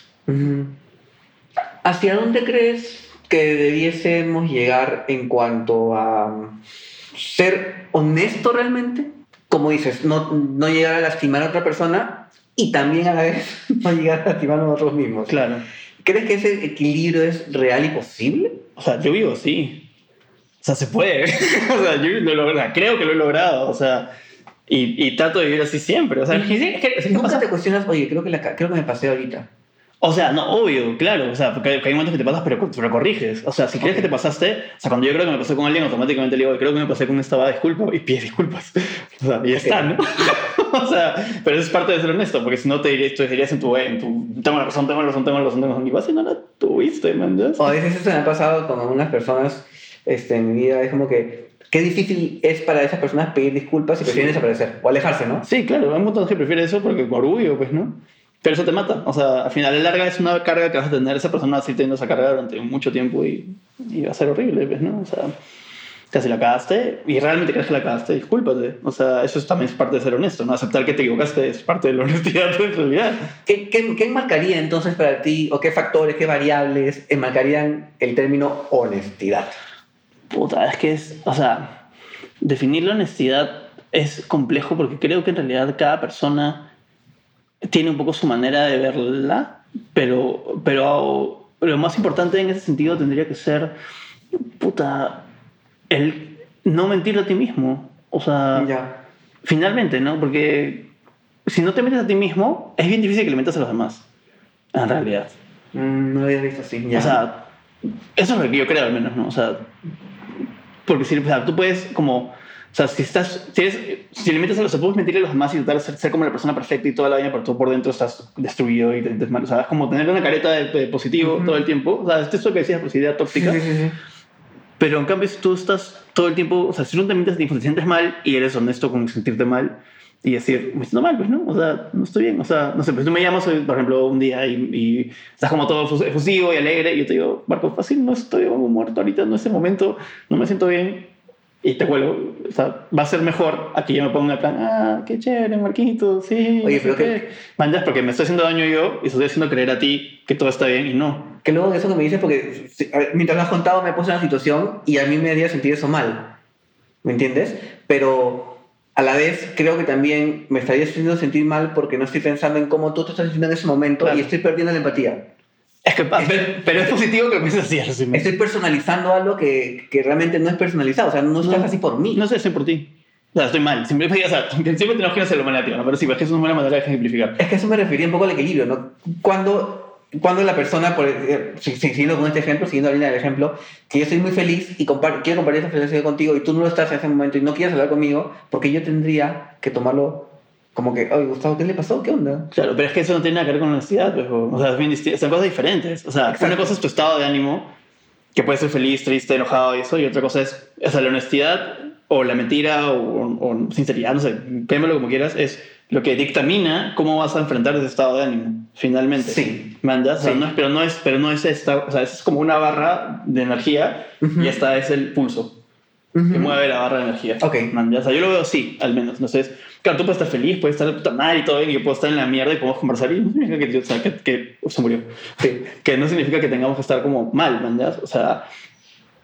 ¿Hacia dónde crees que debiésemos llegar en cuanto a ser honesto realmente? Como dices, no, no llegar a lastimar a otra persona y también a la vez [laughs] no llegar a lastimar a nosotros mismos. Claro. ¿Crees que ese equilibrio es real y posible? O sea, yo vivo así. O sea, se puede. [laughs] o sea, yo lo he logrado. Creo que lo he logrado. O sea, y, y trato de vivir así siempre. O sea, es que- es que- es que Nunca pasa- te cuestionas, oye, creo que, la, creo que me pasé ahorita. O sea, no, obvio, claro. O sea, porque hay momentos que te pasas, pero, pero corriges. O sea, si crees Ok. que te pasaste, o sea, cuando yo creo que me pasé con alguien, automáticamente le digo, creo que me pasé con esta va, disculpa, y pides disculpas. [laughs] O sea, y ya está, ¿no? [laughs] o sea, pero eso es parte de ser honesto, porque si no te dirías, tú dirías en tu, en tu, tengo la razón, tengo la razón, tengo la razón, tengo la razón, y vas y no la tuviste, man. O a veces eso me ha pasado con algunas personas este, en mi vida. Es como que, qué difícil es para esas personas pedir disculpas y prefieren desaparecer o alejarse, ¿no? Sí, claro, hay un montón de gente que prefiere eso porque por orgullo, pues, ¿no? Pero eso te mata. O sea, al final, a la larga es una carga que vas a tener. Esa persona va a seguir teniendo esa carga durante mucho tiempo y, y va a ser horrible, pues, ¿no? O sea, casi la cagaste y realmente crees que la cagaste, discúlpate. O sea, eso es, también es parte de ser honesto, ¿no? Aceptar que te equivocaste es parte de la [laughs] honestidad en realidad. ¿Qué, qué, qué enmarcaría entonces para ti, o qué factores, qué variables enmarcarían el término honestidad? Puta, es que es, o sea, definir la honestidad es complejo porque creo que en realidad cada persona tiene un poco su manera de verla, pero, pero lo más importante en ese sentido tendría que ser, puta, el no mentir a ti mismo. O sea, Ya. finalmente, ¿no? Porque si no te metes a ti mismo, es bien difícil que le metas a los demás, en realidad. Mm, no lo había visto así. Ya. O sea, eso es lo que yo creo al menos, ¿no? O sea, porque si o sea, tú puedes como... O sea, si estás... Si, eres, si le metes a los... Puedes mentirle a los demás y tratar de ser, ser como la persona perfecta y toda la vaina, pero tú por dentro estás destruido y te sientes mal. O sea, es como tener una careta de, de positivo Ujú. todo el tiempo. O sea, esto es lo que decías, pues idea sí, tóxica. sí, sí, sí. Pero en cambio, si tú estás todo el tiempo... O sea, si tú te mientes te sientes mal y eres honesto con sentirte mal y decir, me siento mal, pues, ¿no? O sea, no estoy bien. O sea, no sé, pues tú me llamas, por ejemplo, un día y, y estás como todo efus- efusivo y alegre y yo te digo, Marco, fácil, no estoy muerto ahorita, no es el momento, no me siento bien. Y te vuelvo, o sea, va a ser mejor a que yo me ponga en plan, ah, qué chévere, Marquito, sí. Oye, pero qué". que- Mandas porque me estoy haciendo daño yo y estoy haciendo creer a ti que todo está bien y no. Que luego eso que me dices, porque ver, mientras lo has contado me puse en una situación y a mí me haría sentir eso mal. ¿Me entiendes? Pero a la vez creo que también me estaría haciendo sentir mal porque no estoy pensando en cómo tú te estás sintiendo en ese momento Claro. y estoy perdiendo la empatía. Es que, pero, pero es positivo que lo pienses así, Estoy personalizando algo que, que realmente no es personalizado. O sea, no estás No. así por mí. No sé, por ti. O sea, estoy mal. Siempre, [laughs] o sea, siempre tenemos que hacerlo negativo, ¿no? Pero sí, es que es una buena manera de ejemplificar. Es que eso me refería un poco al equilibrio, ¿no? Cuando, cuando la persona, por, eh, si- si- siguiendo con este ejemplo, siguiendo la línea del ejemplo, que yo estoy muy feliz y compar- quiero compartir esa felicidad contigo y tú no lo estás en ese momento y no quieres hablar conmigo, porque yo tendría que tomarlo como que, oye, Gustavo, ¿qué le pasó? ¿Qué onda? Claro, pero es que eso no tiene nada que ver con honestidad, pues, o o sea, bien son cosas diferentes. O sea, Exacto. una cosa es tu estado de ánimo, que puede ser feliz, triste, enojado y eso, y otra cosa es, o sea, la honestidad o la mentira o, o sinceridad, no sé, llámalo como quieras, es lo que dictamina cómo vas a enfrentar ese estado de ánimo, finalmente. Sí. ¿Mandas? O sea, Sí. no es- pero, no es, pero no es esta, o sea, es como una barra de energía Ujú. y esta es el pulso que Ujú. mueve la barra de energía. Ok. Man, ya, o sea, yo lo veo así, al menos. Entonces, claro, tú puedes estar feliz, puedes estar de puta madre y todo bien, y yo puedo estar en la mierda y podemos conversar y no significa que, o sea, que, que- se murió. Sí. Que no significa que tengamos que estar como mal, ya. O sea,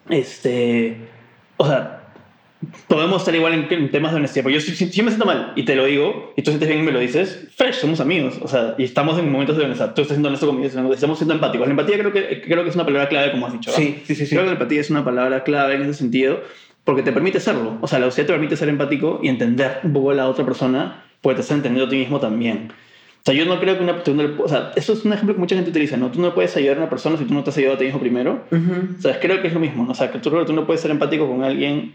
este, o sea, podemos estar igual en, en temas de honestidad, porque yo si, si- si me siento mal y te lo digo, y tú sientes bien y me lo dices, fresh, somos amigos, o sea, y estamos en momentos de honestidad. Tú estás siendo honesto conmigo, estamos siendo empáticos. La empatía creo que, creo que es una palabra clave, como has dicho. Sí, sí, sí, sí. Creo que la empatía es una palabra clave en ese sentido porque te permite serlo. O sea, la honestidad te permite ser empático y entender un poco a la otra persona porque te estás entendiendo a ti mismo también. O sea, yo no creo que una tú no le- O sea, eso es un ejemplo que mucha gente utiliza, ¿no? Tú no puedes ayudar a una persona si tú no te has ayudado a ti mismo primero. Ujú. O sea, creo que es lo mismo, ¿no? O sea, que tú, tú no puedes ser empático con alguien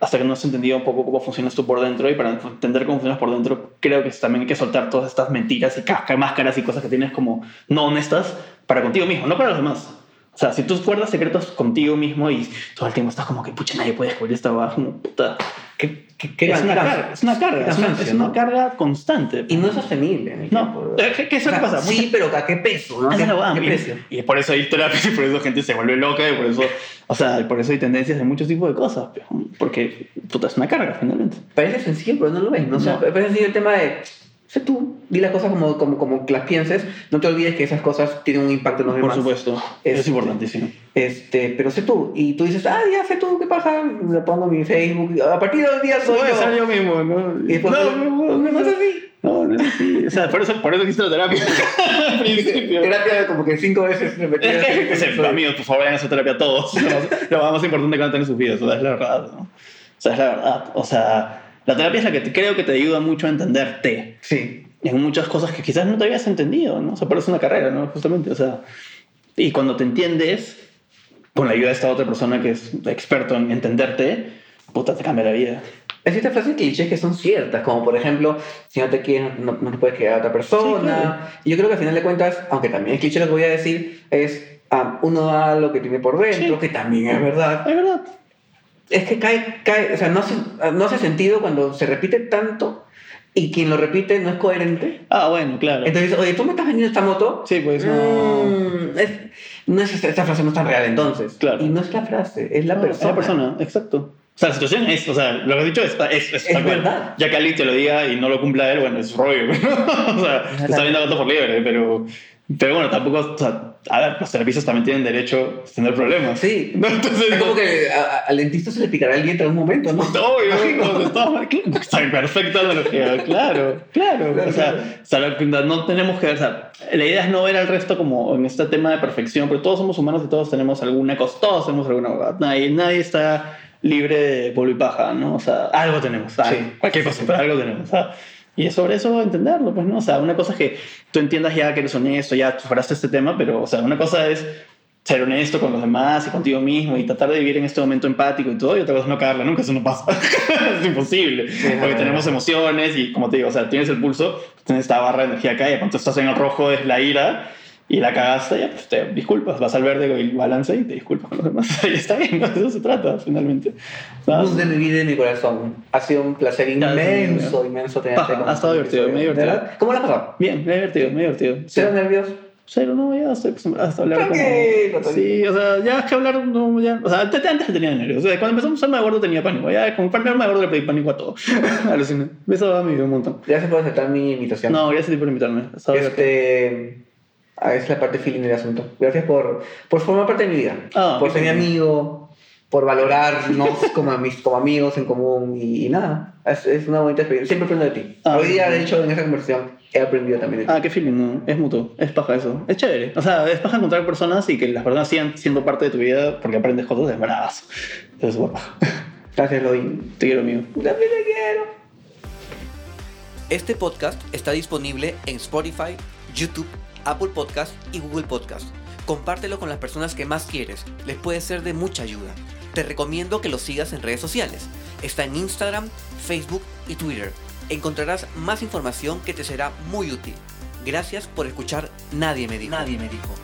hasta que no has entendido un poco cómo funcionas tú por dentro y para entender cómo funcionas por dentro creo que también hay que soltar todas estas mentiras y casca, máscaras y cosas que tienes como no honestas para contigo mismo, no para los demás. O sea, si tú guardas secretos contigo mismo y todo el tiempo estás como que, pucha, nadie puede descubrir esta baja, como puta. ¿Qué, qué, qué es, una carga, es una carga, es una, cansancio, es una ¿no? carga constante. Y no es sostenible. en el No, eh, ¿qué- qué es lo O que sea, pasa? Sí, Mucha- pero ¿a qué peso? ¿no? ¿A qué, qué y- precio? Y por eso hay terapia y por eso gente se vuelve loca y por eso, o sea, por eso hay tendencias de muchos tipos de cosas. Porque, puta, es una carga finalmente. Parece sencillo, pero no lo ves. ¿no? O sea, No. parece sencillo el tema de, sé tú, di las cosas como, como, como que las pienses. No te olvides que esas cosas tienen un impacto en los Por demás. supuesto. Es, Es- importantísimo. Este, pero sé tú. Y tú dices, ah, ya sé tú, ¿qué pasa? Le pongo mi Facebook. A partir de hoy día soy yo. yo mismo, ¿no? Y después, no, no, no, no es así. no, no es así. O sea, por eso, por eso quise la terapia [laughs] al principio. Terapia como que cinco veces. Es pues, eh, amigos, por favor, vayan a hacer terapia todos. [laughs] Lo más, importante que van a tener en sus vidas, o sea, es la verdad. ¿no? O sea, es la verdad. O sea, la terapia es la que te- creo que te ayuda mucho a entenderte. Sí. en muchas cosas que quizás no te habías entendido, ¿no? O sea, es una carrera, ¿no? Justamente, o sea, y cuando te entiendes, con la ayuda de esta otra persona que es experto en entenderte, puta, te cambia la vida. Hay ciertas frases clichés que son ciertas, como por ejemplo, si no te quieres, no, no te puedes quedar a otra persona. Sí, claro. Y yo creo que al final de cuentas, aunque también es cliché lo que voy a decir, es ah, uno da lo que tiene por dentro, Sí. que también es verdad. Es verdad. Es que cae, cae, o sea, no hace, no hace sentido cuando se repite tanto y quien lo repite no es coherente. Ah, bueno, claro. Entonces, oye, ¿tú me estás vendiendo esta moto? Sí, pues no. Mm, es- no es, esta frase no es tan real entonces. Claro. Y no es la frase, es la No, persona. Es la persona, exacto. O sea, la situación es, o sea, lo que has dicho es, es, es, Es verdad. Ya que alguien te lo diga y no lo cumpla él, bueno, es rollo. [laughs] o sea, te está viendo gato por liebre, pero, pero bueno, tampoco, o sea, a ver, los terapistas también tienen derecho a tener problemas. Sí. ¿no? [laughs] Entonces, Es como que a- a- al dentista se le picará el diente en algún momento, ¿no? Obvio, está, perfecta analogía, claro, [laughs] claro. Claro, o sea, claro. o sea, lo- no tenemos que, o sea, la idea es no ver al resto como en este tema de perfección, pero todos somos humanos y todos tenemos alguna cosa, todos tenemos alguna huevada. nadie, nadie está libre de polvo y paja, ¿no? O sea, algo tenemos, algo, Sí. cualquier cosa, pero algo tenemos. o sea, y es sobre eso entenderlo, pues, ¿no? O sea, una cosa es que tú entiendas ya que eres honesto, ya superaste este tema, pero, o sea, una cosa es ser honesto con los demás y contigo mismo y tratar de vivir en este momento empático y todo, y otra cosa es no cagarla nunca, eso no pasa. [laughs] es imposible. porque verdad. tenemos emociones y, como te digo, o sea, tienes el pulso, tienes esta barra de energía acá y pronto estás en el rojo, es la ira y la cagaste, ya pues te disculpas, vas al verde y balance y te disculpas con los demás. [laughs] y está bien, ¿no? de eso se trata finalmente. Luz de mi vida y mi corazón. Ha sido un placer inmenso, inmenso tenerte con- ha estado divertido, me divertido. ¿Cómo la has pasado? Bien, me he divertido, me he divertido. ¿Cero nervios? Cero, no, ya estoy acostumbrado hasta hablar como... Sí, o sea, ya es que hablar, no, ya... O sea, antes, antes tenía nervios. O sea, cuando empezamos a usar de gordo tenía pánico. Ya, con el de gordo le pedí pánico a todo. [laughs] Aluciné. Eso a mí un montón. Gracias por aceptar mi invitación. No, gracias a por invitarme. Este, es la parte feeling del asunto. Gracias por, por formar parte de mi vida. Ah, por ser mi amigo, por valorarnos [laughs] como, amis- como amigos en común y, y nada. Es, es una bonita experiencia. Siempre aprendo de ti. Ah, Hoy día, de hecho, en esa conversación he aprendido también de ti. Ah, qué feeling, no. Es mutuo. Es paja eso. Es chévere. O sea, es paja encontrar personas y que las personas sigan siendo parte de tu vida porque aprendes cosas de bravas. Eso es. [laughs] Gracias, Loin. Te quiero, amigo. También te quiero. Este podcast está disponible en Spotify, YouTube, Apple Podcast y Google Podcast. Compártelo con las personas que más quieres, les puede ser de mucha ayuda. Te recomiendo que lo sigas en redes sociales. Está en Instagram, Facebook y Twitter. Encontrarás más información que te será muy útil. Gracias por escuchar Nadie me dijo. Nadie me dijo.